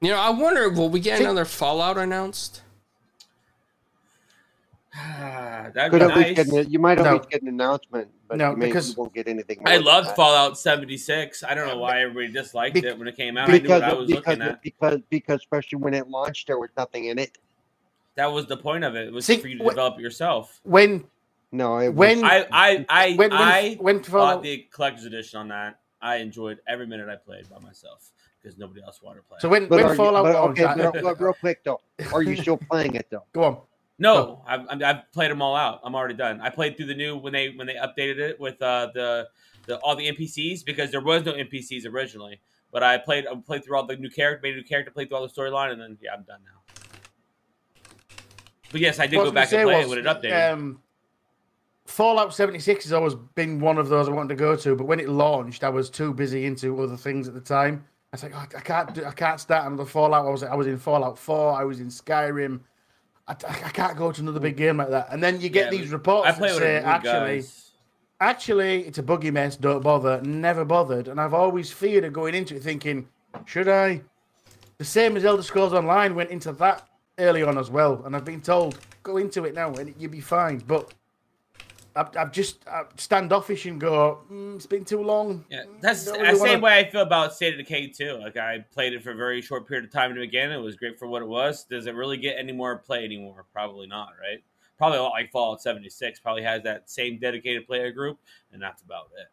you know, I wonder, will we get See- another Fallout announced? <sighs> That'd Could be at least get nice. an, you might at No. get an announcement, but No, you, may, because- you won't get anything. More I than loved. Fallout 76. I don't know why everybody disliked Bec- it when it came out. I knew because what I was because looking at. because because especially when it launched, there was nothing in it. That was the point of it. It was See, for you to wh- develop it yourself. When No, it when I I I when when, I when bought the collector's edition on that. I enjoyed every minute I played by myself because nobody else wanted to play. so when But, are when you, Fallout but okay, I- but, but real quick though, are you still <laughs> playing it though? go on. no, I've, I've- I've played them all out. I'm already done. I played through the new when they when they updated it with uh, the the all the NPCs because there was no NPCs originally. But I played I played through all the new character, made a new character, played through all the storyline, and then yeah, I'm done now. But yes, I did What go back and play was, it when it updated. Um, Fallout 76 has always been one of those I wanted to go to, but when it launched, I was too busy into other things at the time. I was like, oh, I can't, do, I can't start another Fallout. I was, I was in Fallout 4, I was in Skyrim. I, I can't go to another big game like that. And then you get Yeah, these reports I that say, actually, guys. actually, it's a buggy mess. Don't bother. Never bothered. And I've always feared of going into it thinking, should I? The same as Elder Scrolls Online went into that early on as well. And I've been told, go into it now and you'll be fine. But I've, I've just i standoffish and go. Mm, it's been too long. Yeah, that's the really same wanna- way I feel about State of Decay too. Like I played it for a very short period of time to begin. It was great for what it was. Does it really get any more play anymore? Probably not, right? Probably a lot like Fallout 76. Probably has that same dedicated player group, and that's about it.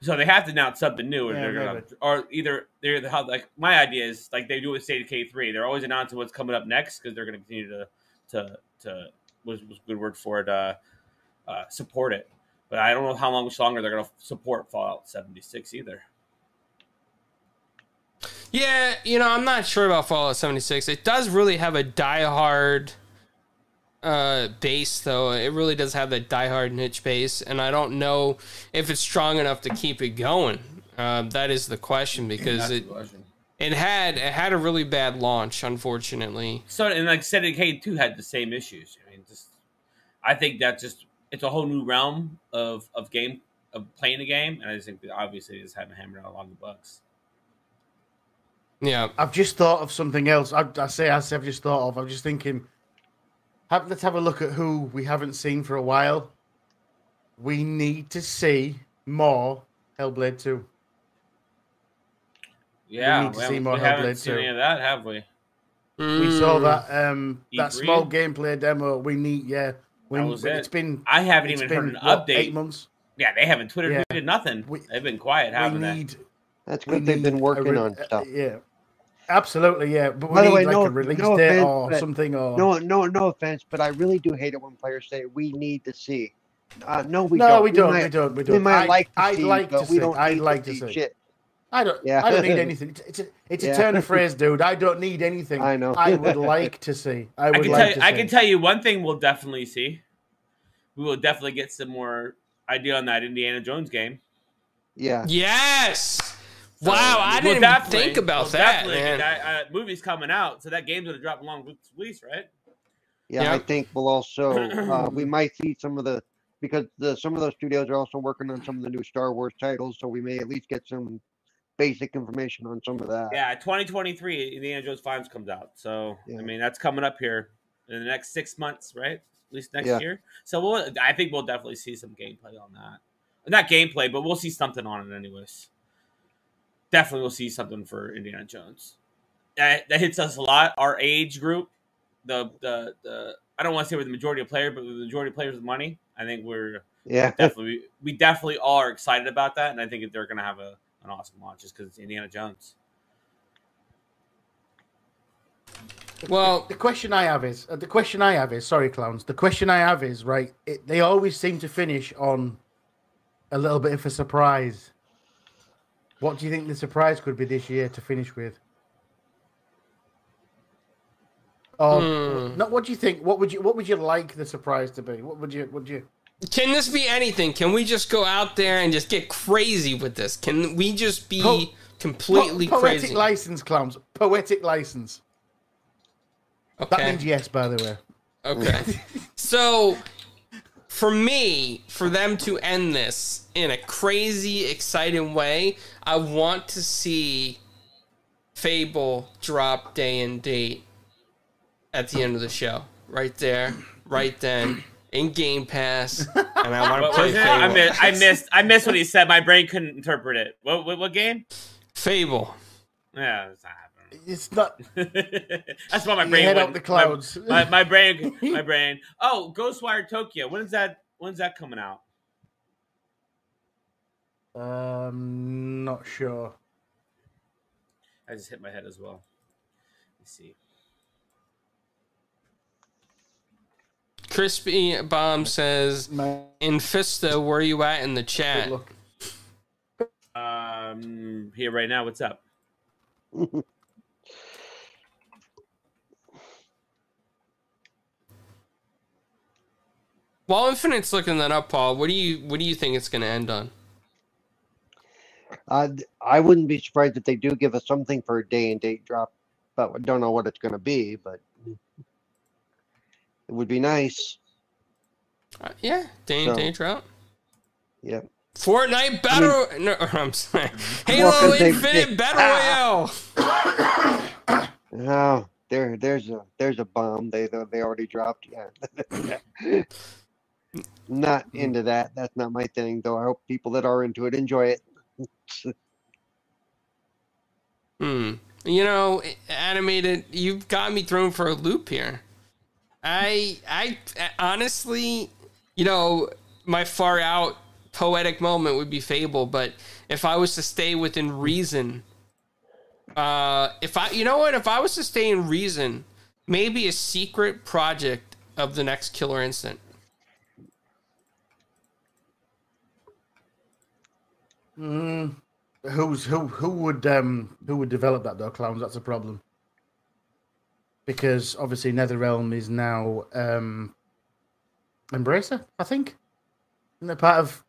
So they have to announce something new, or Yeah, they're gonna, maybe. or either they're the like my idea is like they do with State of Decay three. They're always announcing what's coming up next because they're going to continue to to to was was a good word for it uh, uh, support it. But I don't know how long much longer they're going to support Fallout seventy six either. Yeah, you know, I'm not sure about Fallout 76. It does really have a diehard uh, base, though. It really does have that diehard niche base, and I don't know if it's strong enough to keep it going. Uh, that is the question because it question. it had it had a really bad launch, unfortunately. So and like of two had the same issues. I mean, just I think that just it's a whole new realm of of game of playing the game, and I just think that obviously they just haven't hammered out a lot of the bugs. Yeah, I've just thought of something else. I, I say, I say, I've just thought of. I'm just thinking. Have, let's have a look at who we haven't seen for a while. We need to see more Hellblade 2. Yeah, we need to we see haven't, more we haven't Hellblade seen too. any of that, have we? We saw Mm. that um that E3? small gameplay demo. We need yeah. We, That was it. It's been I haven't it's even heard an what, update. eight months. Yeah, they haven't Twitter Yeah. tweeted nothing. We- They've been quiet, We haven't they? need. That's good. They've been working re- on uh, stuff. Yeah, absolutely. Yeah, but we By the need way, like no- a release no date offense, or but- something. Or No, no, no offense, but I really do hate it when players say we need to see. Uh, no, we no, don't. we don't. might, we don't. We we don't. might I, like to I'd see, like to we see. don't I'd like to to see see. shit. I don't. Yeah. I don't need anything. It's it's a, it's a Yeah. turn of phrase, dude. I don't need <laughs> anything. I know. I would like to see. I I would can like tell you, to I see. can tell you one thing we'll definitely see. We will definitely get some more idea on that Indiana Jones game. Yeah. yes. So, wow, I we'll didn't even think about we'll that, man. get that, uh, movie's coming out, so that game's gonna drop along with the release, right? Yeah, Yeah. I think we'll also uh, <clears throat> we might see some of the because the some of those studios are also working on some of the new Star Wars titles, so we may at least get some basic information on some of that. Yeah, 2023, Indiana Jones 5 comes out. So Yeah. I mean, that's coming up here in the next six months, right? At least next Yeah. year. So we'll, I think we'll definitely see some gameplay on that. Not gameplay, but we'll see something on it, anyways. Definitely, we'll see something for Indiana Jones. That, that hits us a lot. Our age group, the the the. I don't want to say we're the majority of players, but the majority of players with money. I think we're Yeah. <laughs> definitely we definitely all are excited about that, and I think they're going to have a, an awesome launch just because it's Indiana Jones. Well, The question I have is uh, the question I have is sorry, clowns. The question I have is right. It, they always seem to finish on a little bit of a surprise. What do you think the surprise could be this year to finish with? Or Hmm. not? What do you think? What would you What would you like the surprise to be? What would you Would you? Can this be anything? Can we just go out there and just get crazy with this? Can we just be Po- completely Po- poetic crazy? license, clowns. Poetic license. That means yes, by the way. Okay. <laughs> so, for me, for them to end this in a crazy, exciting way, I want to see Fable drop day and date at the end of the show. Right there, right then, in Game Pass. <laughs> And I want to What play was it? I Fable. missed, I missed. I missed what he said. My brain couldn't interpret it. What? What, what game? Fable. Yeah, it's not It's not. <laughs> That's why my You brain head went- out the clouds. My, my, my brain. My <laughs> brain. Oh, Ghostwire Tokyo. When's that? When's that coming out? Um, not sure. I just hit my head as well. Let's see. Crispy Bomb says, Man, Infista, where you at in the chat? luck. Um, here right now. What's up? <laughs> While Infinite's looking that up, Paul, what do you what do you think it's going to end on? Uh, I wouldn't be surprised if they do give us something for a day and date drop, but we don't know what it's going to be. But it would be nice. Uh, yeah, day and So- day drop. Yep. Fortnite battle. no, <laughs> I'm sorry. Halo Infinite Battle Royale. <coughs> Oh, there, there's a there's a bomb they they already dropped. Yeah. <laughs> not into that. That's not my thing, though. I hope people that are into it enjoy it. Hmm. You know, animated. You've got me thrown for a loop here. I, I honestly, you know, my far out poetic moment would be Fable, but if I was to stay within reason, uh, if I, you know what, if I was to stay in reason, maybe a secret project of the next Killer Instinct. Mm, who's who? Who would um who would develop that though? Clowns. That's a problem. Because obviously NetherRealm is now um Embracer, I think. Isn't part of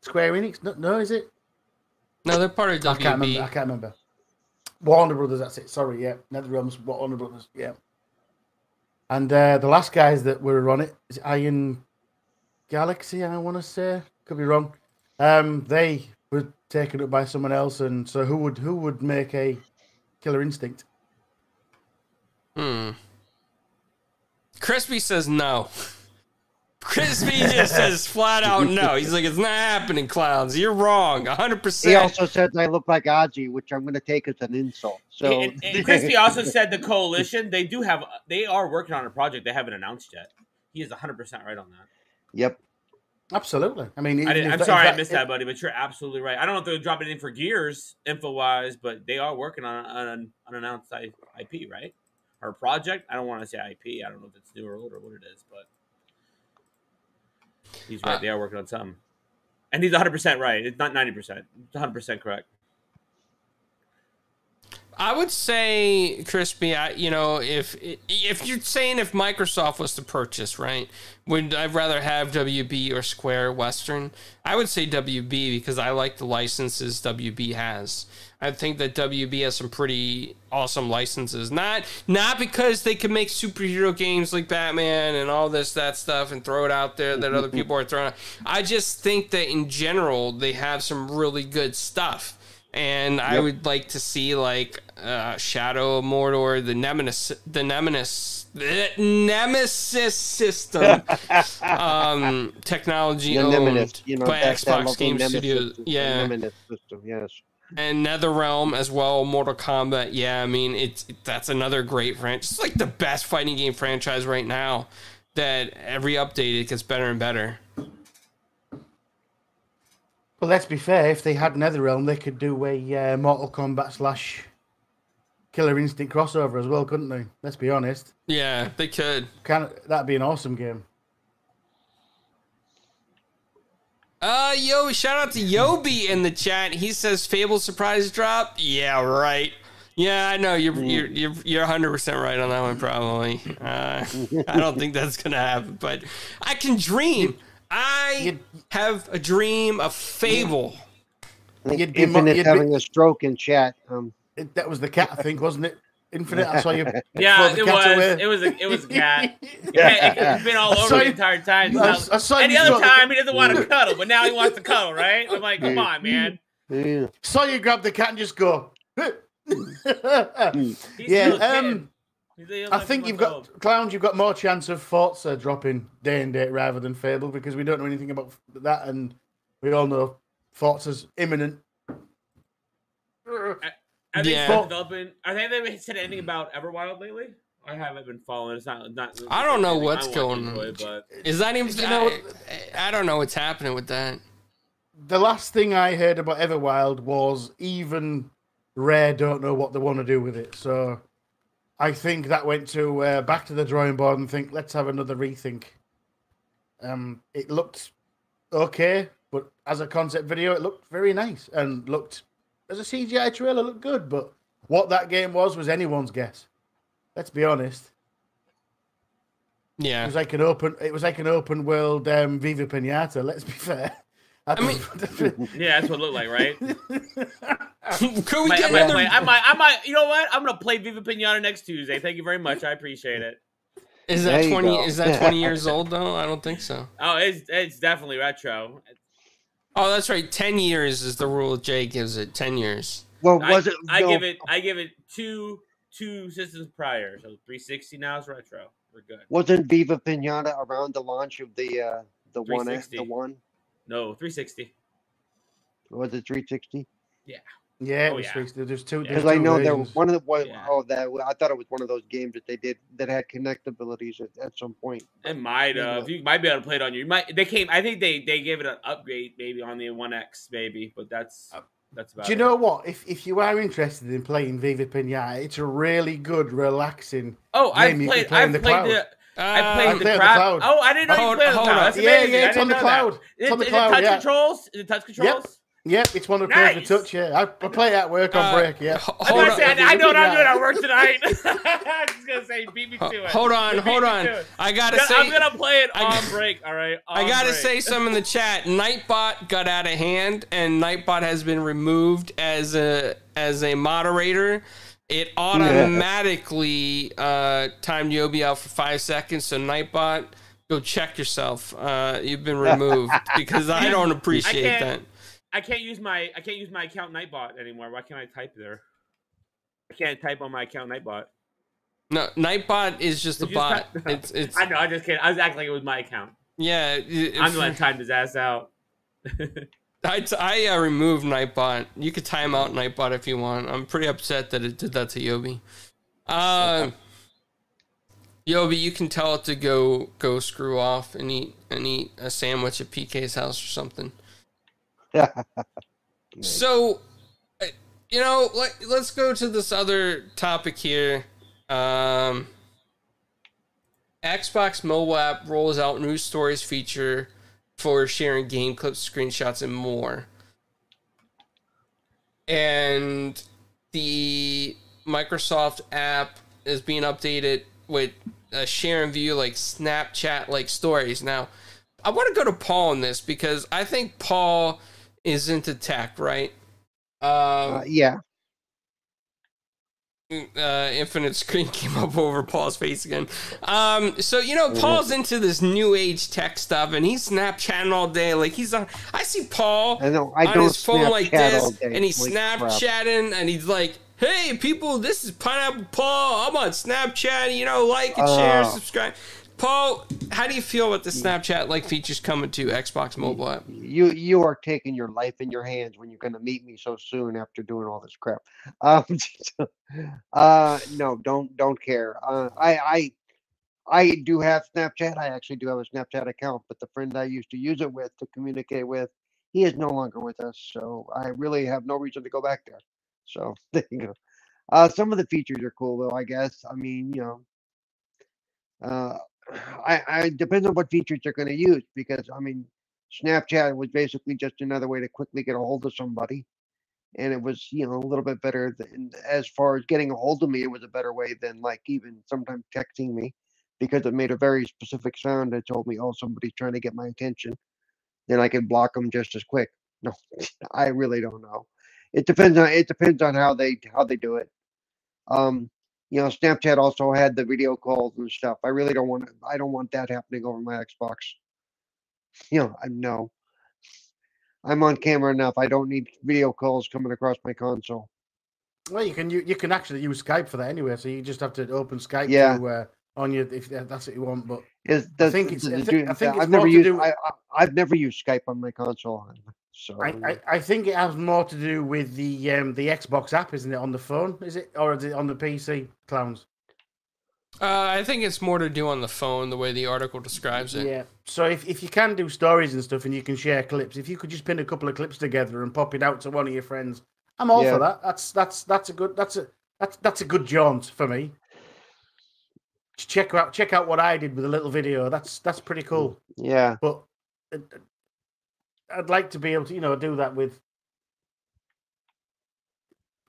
Square Enix? No, no, is it? No, they're part of WB. I can't remember. I can't remember. Warner Brothers. That's it. Sorry, yeah. NetherRealm's Warner Brothers. Yeah. And uh, the last guys that were on it is Iron Galaxy. I want to say could be wrong. Um, they were taken up by someone else, and so who would who would make a Killer Instinct? Hmm. Crispy says no. <laughs> Crispy just says flat out no. He's like, it's not happening, clowns. You're wrong, 100. percent He also says I look like Ozzy, which I'm going to take as an insult. So and, and <laughs> Crispy also said the coalition they do have they are working on a project they haven't announced yet. He is 100 percent right on that. yep. Absolutely. I mean, I didn't, I'm sorry if I missed that, buddy, but you're absolutely right. I don't know if they're dropping anything for Gears info wise, but they are working on an unannounced IP, right? Or project. I don't want to say IP. I don't know if it's new or old or what it is, but he's right. Uh, they are working on something, and he's 100 percent right. It's not 90 percent. It's 100 percent correct. I would say, Crispy, I, you know, if if you're saying if Microsoft was to purchase, right, would I rather have WB or Square Western? I would say WB because I like the licenses WB has. I think that WB has some pretty awesome licenses. Not not because they can make superhero games like Batman and all this that stuff and throw it out there that other people are throwing. Out. I just think that in general they have some really good stuff and I would like to see like uh, Shadow of Mordor, the Nemesis, the Nemesis, the Nemesis system, <laughs> um, technology The owned Nemesis, you know, by that, Xbox Game Studios. system, Yeah, Nemesis system, yes. and NetherRealm as well. Mortal Kombat. Yeah, I mean it's that's another great franchise. It's like the best fighting game franchise right now. That every update it gets better and better. Well, let's be fair. If they had NetherRealm, they could do a uh, Mortal Kombat slash Killer Instinct crossover as well, couldn't they? Let's be honest. Yeah, they could. Can that'd be an awesome game? Uh, yo, shout out to Yobi in the chat. He says Fable surprise drop. Yeah, right. Yeah, I know you're you're you're you're 100 percent right on that one. Probably. Uh, <laughs> I don't think that's gonna happen, but I can dream. I you- have a dream a Fable. I You'd be mo- Infinite's you'd be- having a stroke in chat. Um, It, that was the cat, I think, wasn't it? Infinite. I saw you. <laughs> Yeah, it was. away. It was. A, it was a cat. Yeah, <laughs> it, has been all over saw the entire time. I, I saw Any you other throw the- time, he doesn't want to <laughs> cuddle, but now he wants to cuddle, right? I'm like, come on, man. yeah. saw you grab the cat and just go. Yeah, still kid. um, He's a young I think you've got old. clowns. You've got more chance of Forza uh, dropping day and date rather than Fable because we don't know anything about that, and we all know Forza's imminent. Are they Yeah. still developing? Are they? Have they said anything about Everwild lately? I haven't been following. It's not. not I don't know what's I want going on. but Is that even? You know- I, I don't know what's happening with that. The last thing I heard about Everwild was even Rare don't know what they want to do with it. So I think that went to uh, back to the drawing board and think let's have another rethink. Um, it looked okay, but as a concept video, it looked very nice and looked as a CGI trailer looked good. But what that game was was anyone's guess. Let's be honest. Yeah, It was like an open. It was like an open world um, Viva Pinata. Let's be <laughs> fair. I, mean- yeah, that's what it looked like, right? <laughs> Could we I might, get I, might another? I might, I might. You know what? I'm gonna play Viva Pinata next Tuesday. Thank you very much. I appreciate it. Is that you twenty? Is that twenty years <laughs> old though? I don't think so. Oh, it's it's definitely retro. Oh, that's right. Ten years is the rule Jay gives it. Ten years. Well, I, was it? I no, give it. I give it two two systems prior. So 360 now is retro. We're good. Wasn't Viva Pinata around the launch of the uh the one the one? No, 360. Was it 360? Yeah, it Oh, was yeah. fixed. There's two. Yeah. Because I know there was one of the one, Yeah. oh that I thought it was one of those games that they did that had Kinect abilities at, at some point. It might Yeah. have. You might be able to play it on your. You might. They came. I think they they gave it an upgrade maybe on the One X maybe, but that's uh, that's about. Do you it. know what? If if you are interested in playing Viva Pinata, it's a really good, relaxing. Oh, I've game you played. play I've the played cloud. The. I Uh, played I the play the cloud. Oh, I didn't know Hold- you played the hold cloud. on. That's Yeah, yeah, it's on the cloud. That. It's on the cloud, touch yeah. controls? Is it touch controls? Yep, Yep, it's one of the Nice. touch. Yeah, I, I play it at work on Uh, break. Yeah, h- I hold gonna on. say, I, I know what I'm doing that- at work <laughs> tonight. <laughs> I was gonna say, beat me to it. Hold on, Beat hold on. I gotta say, I'm gonna play it on got- break. All right. I gotta break. say some in the chat. Nightbot got out of hand, and Nightbot has been removed as a as a moderator. It automatically uh, timed Yobi out for five seconds. So Nightbot, go check yourself. Uh, you've been removed <laughs> because I don't appreciate can't- that. I can't use my I can't use my account Nightbot anymore. Why can't I type there? I can't type on my account Nightbot. No, Nightbot is just a Did you just bot. <laughs> type- It's it's I know. I just can't. I was acting like it was my account. yeah. it- I'm the one that timed his ass out. <laughs> I, t- I uh, removed Nightbot. You could time out Nightbot if you want. I'm pretty upset that it did that to Yobi. Uh, Yobi, you can tell it to go go screw off and eat and eat a sandwich at PK's house or something. <laughs> So, uh, you know, let, let's go to this other topic here. Um, Xbox mobile app rolls out news stories feature for sharing game clips, screenshots, and more. And the Microsoft app is being updated with a share and view like Snapchat like stories. Now, I want to go to Paul on this because I think Paul is into tech, right? Uh, Um, yeah, uh, infinite screen <laughs> came up over Paul's face again. Um, so you know, Paul's into this new age tech stuff, and he's Snapchatting all day. Like he's on. I see Paul I know. I on don't his phone like Snapchat all this, day. and he's Holy crap. Snapchatting, and he's like, "Hey, people, this is Pineapple Paul. I'm on Snapchat. You know, like and share, Oh. subscribe." Paul, how do you feel about the Snapchat like features coming to Xbox mobile app? You you are taking your life in your hands when you're going to meet me so soon after doing all this crap. <laughs> Um, <laughs> uh, no, don't don't care. Uh, I I I do have Snapchat. I actually do have a Snapchat account, but the friend I used to use it with to communicate with, he is no longer with us. So I really have no reason to go back there. So <laughs> there you go. Uh, some of the features are cool though. I guess. I mean, you know. Uh, I, I depends on what features they're going to use because I mean, Snapchat was basically just another way to quickly get a hold of somebody, and it was you know a little bit better than as far as getting a hold of me. It was a better way than like even sometimes texting me because it made a very specific sound that told me oh somebody's trying to get my attention. Then I could block them just as quick. No, <laughs> I really don't know. It depends on it depends on how they how they do it. Um, you know, Snapchat also had the video calls and stuff. I really don't want I don't want that happening over my Xbox. You know, I know. I'm on camera enough. I don't need video calls coming across my console. Well, you can you, you can actually use Skype for that anyway. So you just have to open Skype Yeah. to, uh, on your if that's what you want. But Is does, think it's- I it thi- do- I think it's I've never used do- I, I I've never used Skype on my console. So I, I, I think it has more to do with the um, the Xbox app, isn't it, on the phone? Is it or is it on the PC? Clowns. Uh, I think it's more to do on the phone, the way the article describes it. Yeah. So if, if you can do stories and stuff and you can share clips, if you could just pin a couple of clips together and pop it out to one of your friends, I'm all Yeah. for that. That's that's that's a good that's a that's that's a good jaunt for me. Check out check out what I did with a little video. That's that's pretty cool. yeah. But uh, I'd like to be able to you know do that with.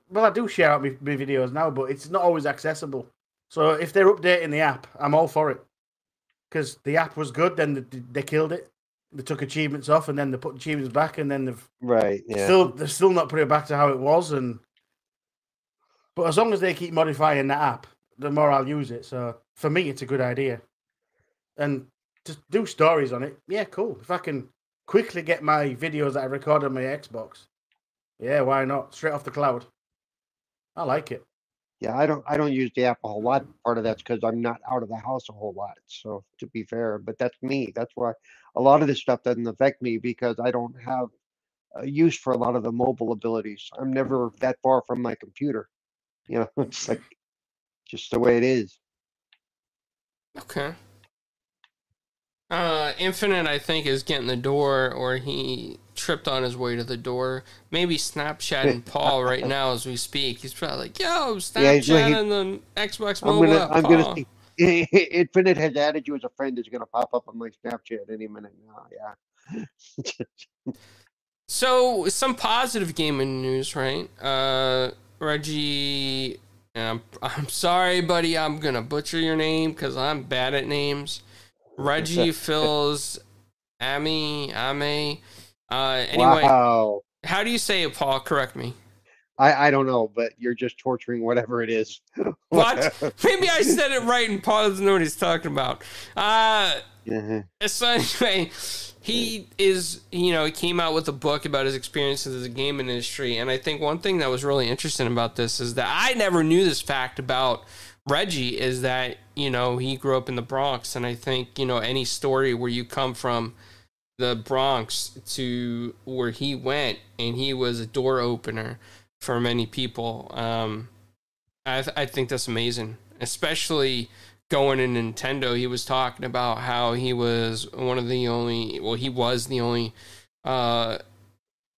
Well, I do share out my, my videos now, but it's not always accessible. So if they're updating the app, I'm all for it. Because the app was good, then they, they killed it. They took achievements off, and then they put achievements back, and then they've Right. Yeah. still they're still not putting it back to how it was. And but as long as they keep modifying the app, the more I'll use it. So for me, it's a good idea. And to do stories on it, yeah, cool. If I can quickly get my videos that I record on my Xbox, yeah, why not? Straight off the cloud. I like it. Yeah, I don't I don't use the app a whole lot. Part of that's because I'm not out of the house a whole lot. So to be fair, but that's me. That's why a lot of this stuff doesn't affect me because I don't have a use for a lot of the mobile abilities. I'm never that far from my computer. You know, <laughs> it's like just the way it is. Okay. Uh, Infinite, I think, is getting the door, or he tripped on his way to the door. Maybe Snapchatting <laughs> Paul right now as we speak. He's probably like, "Yo, Yeah, he's like, Snapchatting the Xbox I'm mobile gonna I'm Paul." gonna see <laughs> Infinite has added you as a friend is gonna pop up on my Snapchat any minute now. Yeah. <laughs> So some positive gaming news, right? Uh, Reggie, I'm I'm sorry, buddy. I'm gonna butcher your name because I'm bad at names. Reggie <laughs> Phil's Amy Ame. Uh, anyway, Wow. how do you say it, Paul? Correct me. I, I don't know, but you're just torturing whatever it is. <laughs> What? Maybe I said it right and Paul doesn't know what he's talking about. Uh, Mhm. so anyway, he is, you know, he came out with a book about his experiences in the game industry. And I think one thing that was really interesting about this is that I never knew this fact about Reggie is that, you know, he grew up in the Bronx. And I think, you know, any story where you come from the Bronx to where he went and he was a door opener for many people. Um, I, th- I think that's amazing, especially going in Nintendo. He was talking about how he was one of the only, well, he was the only uh,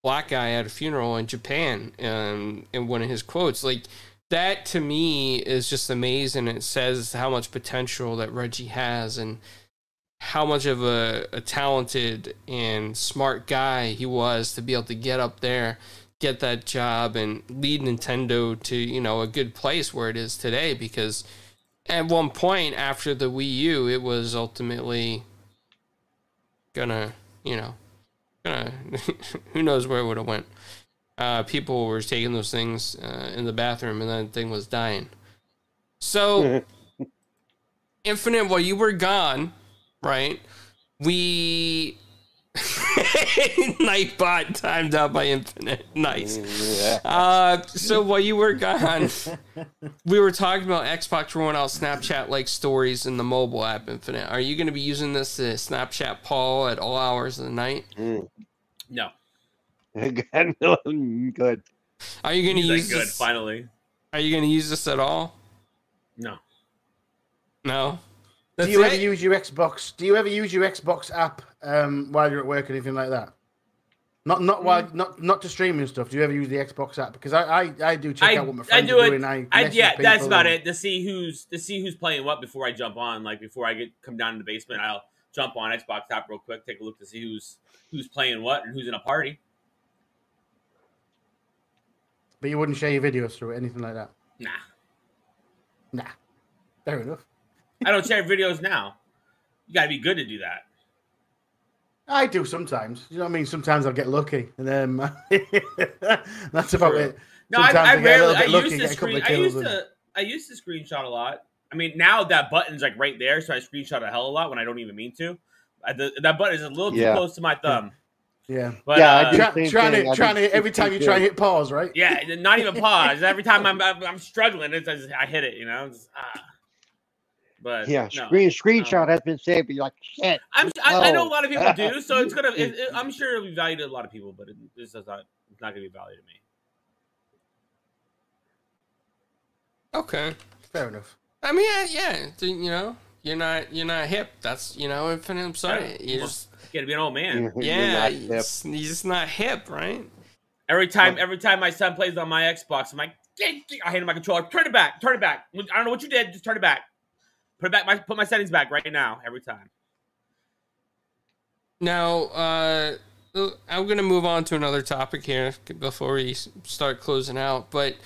black guy at a funeral in Japan. Um, in one of his quotes, like that to me is just amazing. It says how much potential that Reggie has and how much of a, a talented and smart guy he was to be able to get up there get that job and lead Nintendo to you know a good place where it is today because at one point after the Wii U it was ultimately gonna you know gonna <laughs> who knows where it would have went uh, people were taking those things uh, in the bathroom and that thing was dying so <laughs> infinite while you were gone right we <laughs> Nightbot timed out by Infinite. <laughs> Nice. Uh, so while you were gone, we were talking about Xbox rolling out Snapchat like stories in the mobile app Infinite. Are you going to be using this to Snapchat Paul at all hours of the night? Mm. No, <laughs> Good. Are you going to use good. this? Finally, Are you going to use this at all? no. No. Do you ever use your Xbox? Do you ever use your Xbox app um, while you're at work or anything like that? Not not while Mm. not not to stream and stuff. Do you ever use the Xbox app? Because I I, I do check I, out what my I friends do are it. doing. I, I yeah, that's about and- it. To see who's to see who's playing what before I jump on. Like before I get come down to the basement, I'll jump on Xbox app real quick, take a look to see who's who's playing what and who's in a party. But you wouldn't share your videos through it, anything like that. Nah, Nah, fair enough. I don't share videos now. You got to be good to do that. I do sometimes. You know what I mean? Sometimes I'll get lucky, and then <laughs> that's about True. it. No, I, Sometimes I I get a rarely. little I bit lucky, used to get a couple screen. of I used kills to. I used to screenshot a lot. I mean, now that button's like right there, so I screenshot a hell of a lot when I don't even mean to. I, the, that button is a little too Yeah. close to my thumb. Yeah, But Yeah, I uh, do. Try, trying thing. to I trying to every time you try and thing. hit pause, right? Yeah, <laughs> not even pause. Every time I'm I'm, I'm struggling, it's I, just, I hit it. You know. It's, ah. But Yeah, no. screen screenshot has been saved, but you're like shit. I'm, I, I know a lot of people do, so it's gonna. It, it, <laughs> I'm sure it'll be valued to a lot of people, but it, this is not. It's not gonna be valued to me. Okay. Fair enough. I mean, yeah, yeah. You know, you're not you're not hip. That's you know, Infinite. I'm sorry. Yeah. You just You gotta be an old man. You're yeah, not you're hip. just, you're just not hip, right? Every time, every time my son plays on my Xbox, I'm like, "Get- get-" I hand him my controller. Turn it back. Turn it back. I don't know what you did. Just turn it back. Put it back. My, put my settings back right now. Every time. Now, uh, I'm going to move on to another topic here before we start closing out. But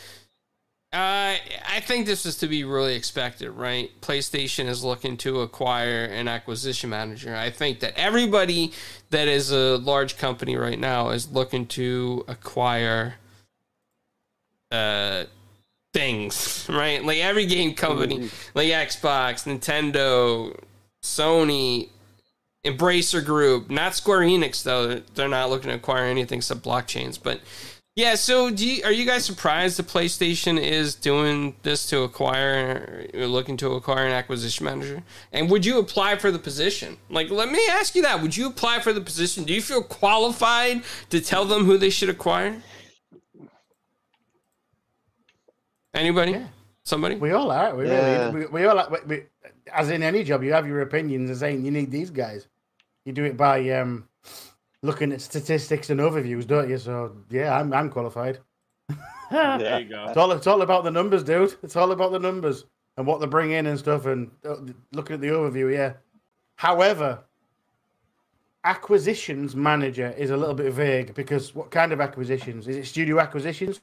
uh, I think this is to be really expected, right? PlayStation is looking to acquire an acquisition manager. I think that everybody that is a large company right now is looking to acquire uh, things, <laughs> right? Like every game company, like Xbox, Nintendo, Sony, Embracer Group, not Square Enix though. They're not looking to acquire anything except blockchains. But Yeah, so do you, are you guys surprised the PlayStation is doing this to acquire, or looking to acquire an acquisition manager? And would you apply for the position? Like, let me ask you that: Would you apply for the position? Do you feel qualified to tell them who they should acquire? Anybody? Yeah. Somebody? We all are. We Yeah. really. We, we all. We, we, as in any job, you have your opinions and saying you need these guys. You do it by um, looking at statistics and overviews, don't you? So yeah, I'm I'm qualified. <laughs> There you go. It's all it's all about the numbers, dude. It's all about the numbers and what they bring in and stuff, and uh, looking at the overview. Yeah. However, acquisitions manager is a little bit vague because what kind of acquisitions? Is it studio acquisitions?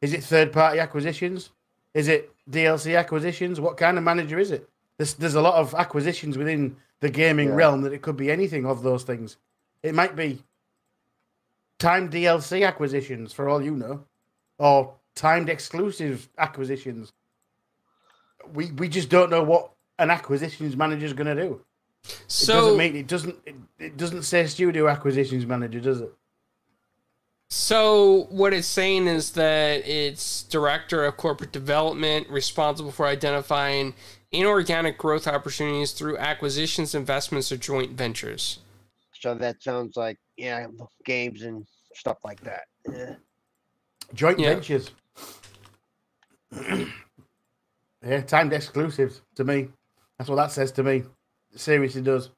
Is it third party acquisitions? Is it DLC acquisitions? What kind of manager is it? There's there's a lot of acquisitions within the gaming Yeah. realm that it could be anything of those things. It might be timed DLC acquisitions for all you know, or timed exclusive acquisitions. We we just don't know what an acquisitions manager is going to do. So It doesn't mean it doesn't it, it doesn't say studio acquisitions manager, does it? So what it's saying is that it's director of corporate development responsible for identifying inorganic growth opportunities through acquisitions, investments, or joint ventures. So that sounds like yeah, games and stuff like that. Yeah. Joint Yeah. ventures. <clears throat> yeah, timed exclusives to me. That's what that says to me. It seriously does.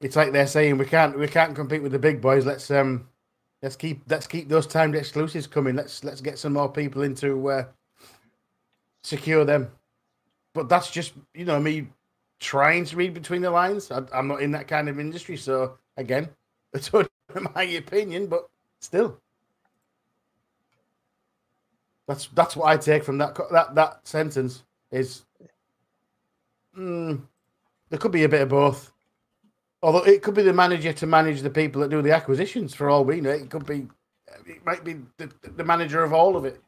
It's like they're saying we can't we can't compete with the big boys. Let's um let's keep let's keep those timed exclusives coming. Let's let's get some more people into uh, secure them. But that's just you know me trying to read between the lines. I, I'm not in that kind of industry, so again, <laughs> it's only my opinion, but still, that's that's what I take from that that that sentence is. Mm, there could be a bit of both. Although it could be the manager to manage the people that do the acquisitions. For all we know, it could be. It might be the, the manager of all of it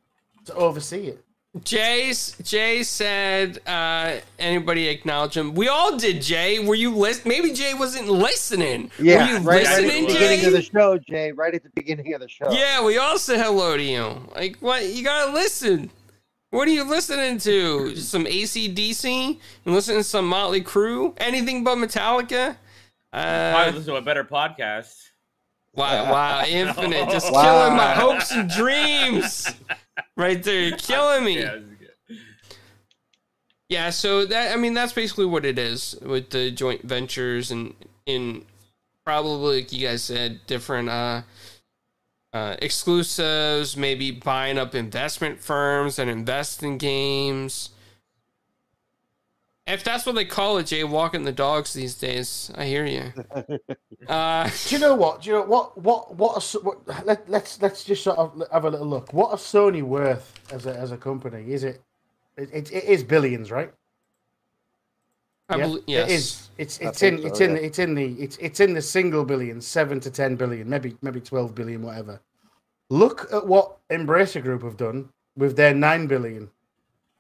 to oversee it. Jay's Jay said, uh, anybody acknowledge him? We all did, Jay. Were you list? Maybe Jay wasn't listening. Yeah, Were you right, right at listening, the beginning Jay? of the show, Jay. Right at the beginning of the show. Yeah, we all said hello to you. Like, what? You gotta listen. What are you listening to? Some ACDC? You listening to some Motley Crue? Anything but Metallica? Probably Uh, listen to a better podcast. Wow, <laughs> wow, Infinite, just Wow. killing my hopes and dreams. Right there, you're <laughs> killing me. Yeah, this is good. Yeah, so that I mean that's basically what it is with the joint ventures and in probably like you guys said different uh uh exclusives, maybe buying up investment firms and invest in games. If that's what they call it, Jay, walking the dogs these days. I hear you. <laughs> Uh, Do you know what? Do you know what? What? What? A, s- what let, let's let's just sort of have a little look. What are Sony worth as a as a company? Is it? It, it, it is billions, right? I Yeah, believe yes. It is. It's it's in think it's in yeah. it's in the it's it's in the single billions, seven to ten billion, maybe maybe twelve billion, whatever. Look at what Embracer Group have done with their nine billion.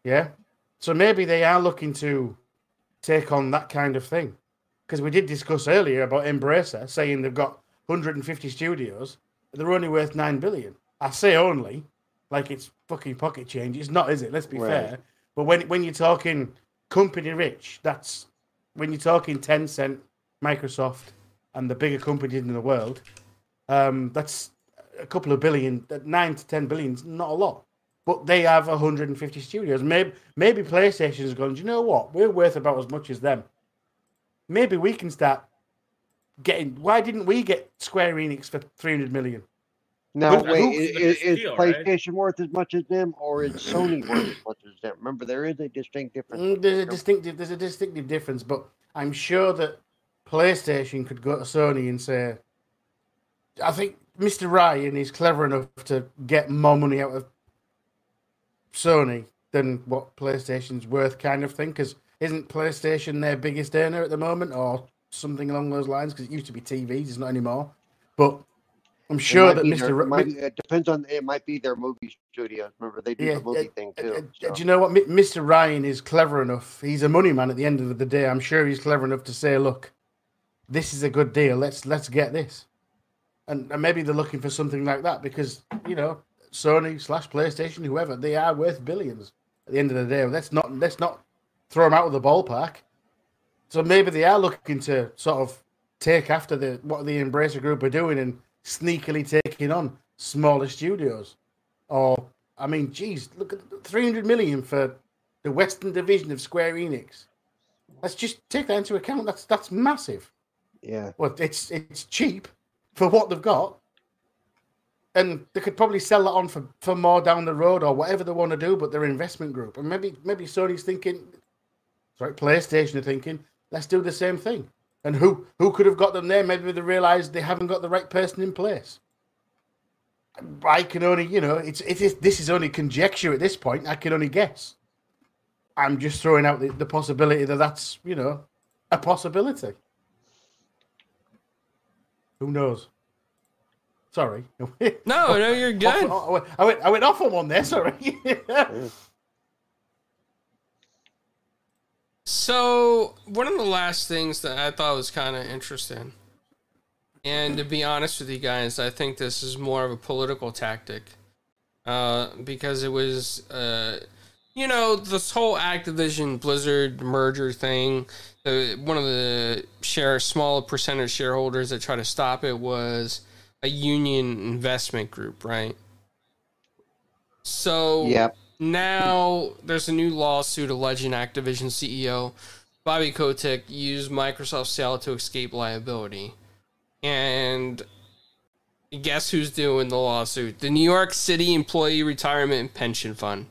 Yeah, so maybe they are looking to take on that kind of thing, because we did discuss earlier about Embracer saying they've got 150 studios, they're only worth nine billion. I say only, like it's fucking pocket change. It's not, is it? Let's be Right. fair. But when when you're talking company rich, that's when you're talking Tencent, Microsoft, and the bigger companies in the world. Um, that's a couple of billion, nine to ten billion is not a lot. But they have 150 studios. Maybe maybe PlayStation's gone. Do you know what? We're worth about as much as them. Maybe we can start getting. Why didn't we get Square Enix for 300 million? Now, Who- wait, who, is, is deal, right? PlayStation worth as much as them, or is Sony worth as much as them? Remember, there is a distinct difference. Mm, There's a distinctive there's a distinctive difference, but I'm sure that PlayStation could go to Sony and say, I think Mr. Ryan is clever enough to get more money out of Sony than what PlayStation's worth, kind of thing. Because isn't PlayStation their biggest earner at the moment, or something along those lines? Because it used to be TVs, it's not anymore. But I'm sure that Mr. their- it, might, it depends on. It might be their movie studio. Remember, they do Yeah, the movie uh, thing Uh, too. uh, so. Do you know what? Mr. Ryan is clever enough. He's a money man at the end of the day. I'm sure he's clever enough to say, "Look, this is a good deal. Let's let's get this." and, and maybe they're looking for something like that because you know Sony slash PlayStation, whoever they are worth billions at the end of the day. Let's not let's not throw them out of the ballpark. So maybe they are looking to sort of take after the what the Embracer Group are doing and sneakily taking on smaller studios. Or I mean, geez, look at three hundred million for the Western Division of Square Enix. Let's just take that into account. That's that's massive. Yeah. Well, it's it's cheap for what they've got, and they could probably sell that on for, for more down the road or whatever they want to do. But their investment group, and maybe maybe Sony's thinking, sorry, PlayStation are thinking, let's do the same thing. And who who could have got them there? Maybe they realised they haven't got the right person in place. I can only, you know, it's it is this is only conjecture at this point. I can only guess. I'm just throwing out the, the possibility that that's, you know, a possibility. Who knows? Sorry. <laughs> No, no, you're good. Off- I, went, I, went, I went off on one there. Sorry. <laughs> So, one of the last things that I thought was kind of interesting, and to be honest with you guys, I think this is more of a political tactic, uh, because it was, uh, you know, this whole Activision Blizzard merger thing. The one of the share small percentage shareholders that tried to stop it was a union investment group, right? So Yep. now there's a new lawsuit alleging Activision CEO Bobby Kotick used Microsoft's sale to escape liability. And guess who's doing the lawsuit? The New York City Employee Retirement and Pension Fund.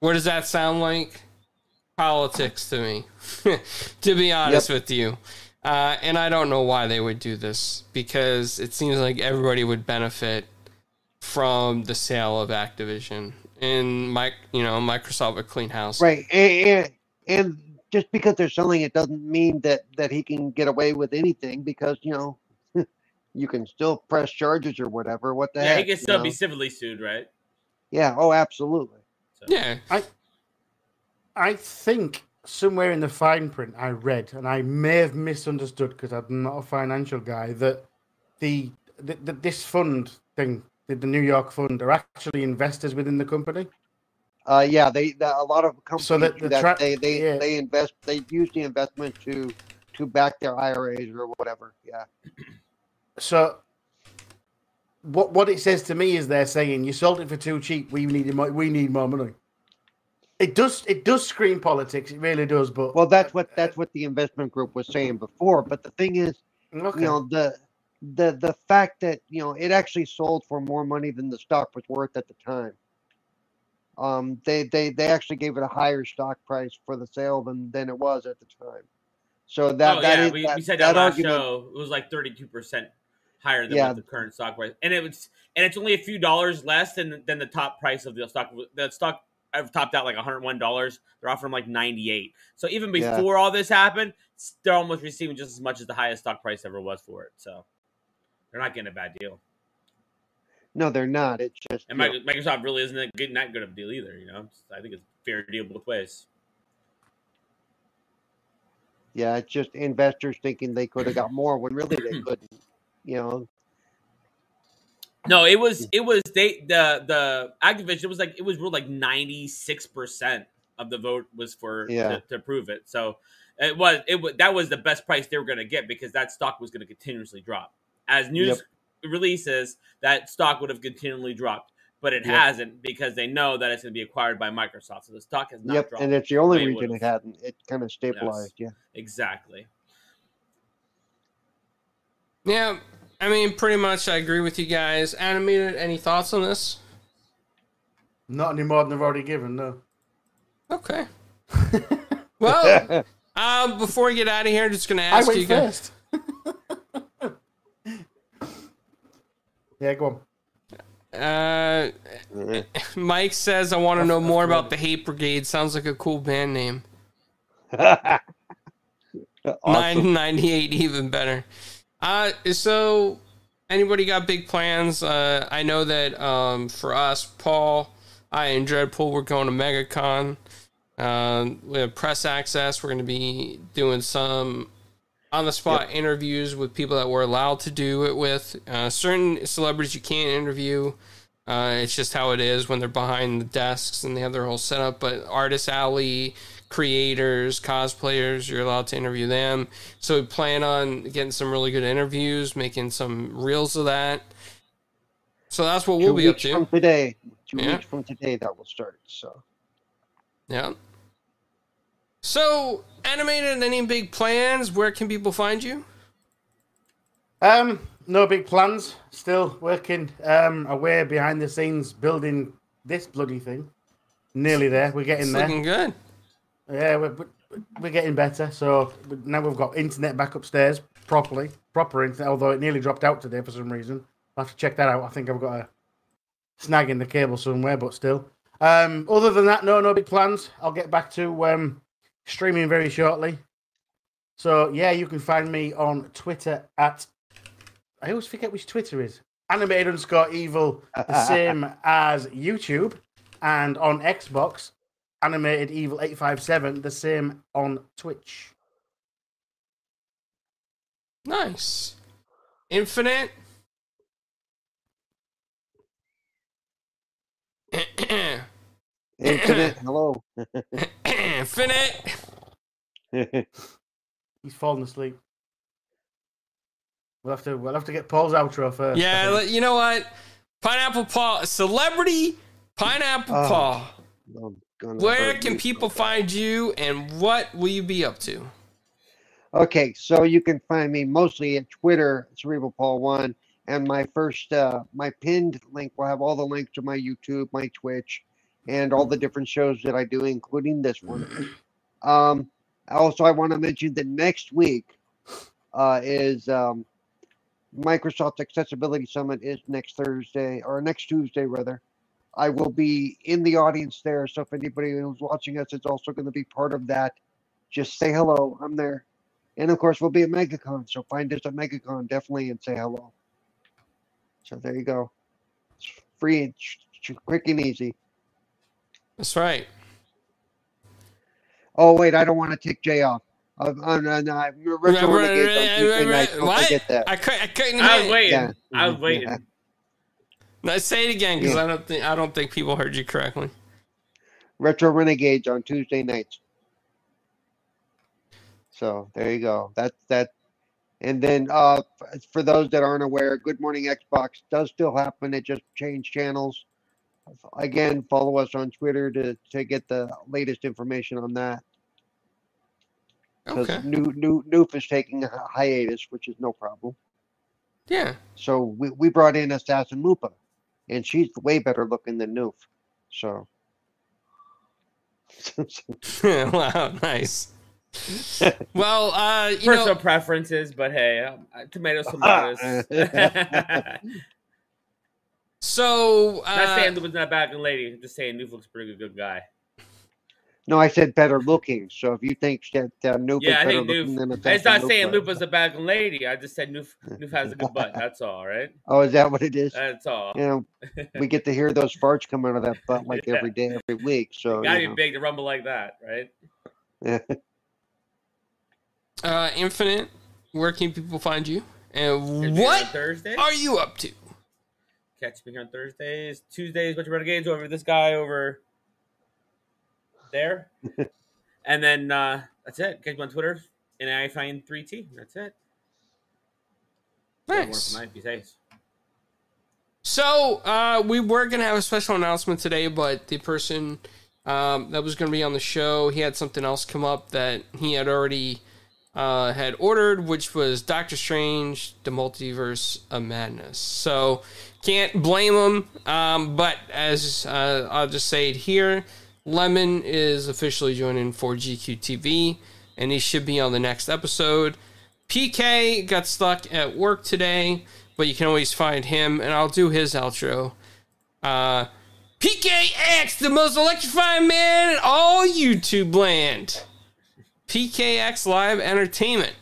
What does that sound like? Politics to me, <laughs> to be honest with you. Uh, and I don't know why they would do this because it seems like everybody would benefit from the sale of Activision and Mike, you know, Microsoft would clean house. Right. And, and and just because they're selling it doesn't mean that that he can get away with anything because you know <laughs> you can still press charges or whatever. What the Yeah, heck? he can you still know? be civilly sued, right? Yeah. Oh, absolutely. So, Yeah. I think somewhere in the fine print I read, and I may have misunderstood because I'm not a financial guy, that the, the, the this fund thing, the, the New York fund, are actually investors within the company. Uh, yeah. They the, a lot of companies So that the that tra- they they yeah. they invest they use the investment to to back their IRAs or whatever. Yeah. So, what what it says to me is they're saying you sold it for too cheap. We need more. We need more money. It does. It does scream politics. It really does. But Well, that's what that's what the investment group was saying before. But the thing is, okay. you know the the the fact that you know it actually sold for more money than the stock was worth at the time um they they they actually gave it a higher stock price for the sale than than it was at the time so that oh that yeah, is- we, that, we said that, last argument show. It was like thirty-two percent higher than Yeah. what the current stock price, and it was, and it's only a few dollars less than than the top price of the stock. The stock I've topped out like one hundred one dollars. They're offering like ninety-eight. So even Yeah. before all this happened, they're almost receiving just as much as the highest stock price ever was for it. So they're not getting a bad deal. no they're not it's just And Microsoft really isn't that good, not good of a deal either. You know, I think it's a fair deal both ways. yeah it's just investors thinking they could have got more when really they <clears throat> couldn't you know No, it was it was they the the Activision it was like it was ruled like ninety six percent of the vote was for Yeah. to, to prove it. So it was it was that was the best price they were going to get because that stock was going to continuously drop as news releases. That stock would have continually dropped, but it Yep. hasn't because they know that it's going to be acquired by Microsoft. So the stock has not yep dropped. and it's the only way it reason it hadn't it kind of stabilized yeah exactly. Yeah. I mean, pretty much I agree with you guys. Animated, any thoughts on this? not any more than they've already given. No. Okay. <laughs> Well, <laughs> um, before we get out of here, I'm just going to I ask went you guys. first. <laughs> yeah, go on. Uh, Mike says, I want to know more about the Hate Brigade. Sounds like a cool band name. awesome. 998 even better uh so anybody got big plans uh i know that um for us paul i and dreadpool we're going to megacon um we have press access we're going to be doing some on the spot interviews with people that we're allowed to do it with. Uh, certain celebrities you can't interview. Uh, it's just how it is when they're behind the desks and they have their whole setup. But Artist Alley, creators, cosplayers, you're allowed to interview them. So we plan on getting some really good interviews, making some reels of that. So that's what we'll two be up to. from today. Two Yeah. weeks from today that will start. So Yeah. So, animated, any big plans? Where can people find you? Um, no big plans. Still working um away behind the scenes, building this bloody thing. Nearly there. We're getting It's there. looking good. Yeah, we're, we're- getting better. So now we've got internet back upstairs properly, proper internet. Although it nearly dropped out today for some reason. I'll have to check that out. I think I've got a snag in the cable somewhere, but still. Um, other than that, no, no big plans. I'll get back to um, streaming very shortly. So yeah, you can find me on Twitter at. I always forget which Twitter is. Animated underscore evil, the <laughs> same as YouTube, and on Xbox, animated evil eight five seven, the same on Twitch. Nice. Infinite. Infinite, <coughs> hello. Infinite. <laughs> He's fallen asleep. We'll have to we'll have to get Paul's outro first. I Yeah, you know what? Pineapple paul celebrity Pineapple Oh, Paw. Gonna Where can people find you and what will you be up to? Okay, so you can find me mostly at Twitter, Cerebral Paul One, and my first, uh, my pinned link will have all the links to my YouTube, my Twitch, and all the different shows that I do, including this one. <clears throat> Um, also, I want to mention that next week uh, is um, Microsoft Accessibility Summit is next Thursday or next Tuesday rather. I will be in the audience there, so if anybody who's watching us is also going to be part of that, just say hello. I'm there. And of course, we'll be at MegaCon, so find us at MegaCon definitely and say hello. So there you go. It's free and ch- ch- quick and easy. That's right. Oh wait, I don't want to take Jay off. Uh, uh, no, no, I'm retro renegades on Tuesday night. Don't What? forget that. I couldn't. I couldn't. I was hear- waiting. Yeah. I was waiting. Yeah. No, say it again because Yeah. I don't think I don't think people heard you correctly. Retro Renegades on Tuesday nights. So there you go. That's that. And then uh, for those that aren't aware, Good Morning Xbox does still happen. It just changed channels. Again, follow us on Twitter to, to get the latest information on that. Because Okay. new new Noof is taking a hiatus, which is no problem. Yeah. So we, we brought in Assassin Lupa, and she's way better looking than Noof. So <laughs> <laughs> wow. Nice. <laughs> Well, uh, you Personal know, preferences, but hey, um, uh, tomatoes, tomatoes. not so uh, saying Lupa's not a bad lady. I'm just saying Noof looks pretty good, good guy. No, I said better looking. So if you think that uh, Noof Yeah, I is better looking Noof. than I'm Assassin just not saying Lupa- Lupa's a bad lady. I just said Noof, Noof has a good butt. <laughs> That's all, right? Oh, is that what it is? That's all. You know, <laughs> we get to hear those farts come out of that butt like Yeah. every day, every week. So Gotta you be big to rumble like that, right? know. <laughs> uh, Infinite, where can people find you? And me what Thursday? are you up to? Catch me here on Thursdays. Tuesdays, bunch of renegades over this guy over there. <laughs> and then uh that's it. Catch me on Twitter. And I find 3T. That's it. Nice. Be safe. So uh, we were gonna have a special announcement today, but the person um, that was gonna be on the show, he had something else come up that he had already uh, had ordered, which was Doctor Strange: The Multiverse of Madness. So can't blame him. Um, but as uh, I'll just say it here, Lemon is officially joining 4GQ TV, and he should be on the next episode. PK got stuck at work today, but you can always find him, and I'll do his outro. Uh, PKX, the most electrifying man in all YouTube land. PKX Live Entertainment.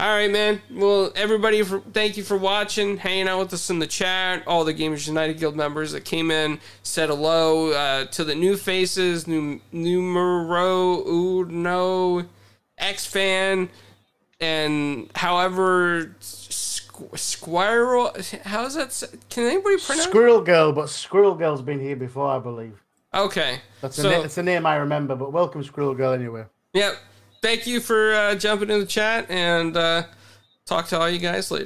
All right, man. Well, everybody, for, thank you for watching, hanging out with us in the chat. All the Gamers United Guild members that came in said hello uh, to the new faces, new numero uno X fan, and however squ- squirrel. How is that? Can anybody pronounce? Squirrel Girl, but Squirrel Girl's been here before, I believe. Okay. That's a, na- it's a name I remember, but welcome, Squirrel Girl, anyway. Yep. Thank you for uh, jumping in the chat and uh, talk to all you guys later.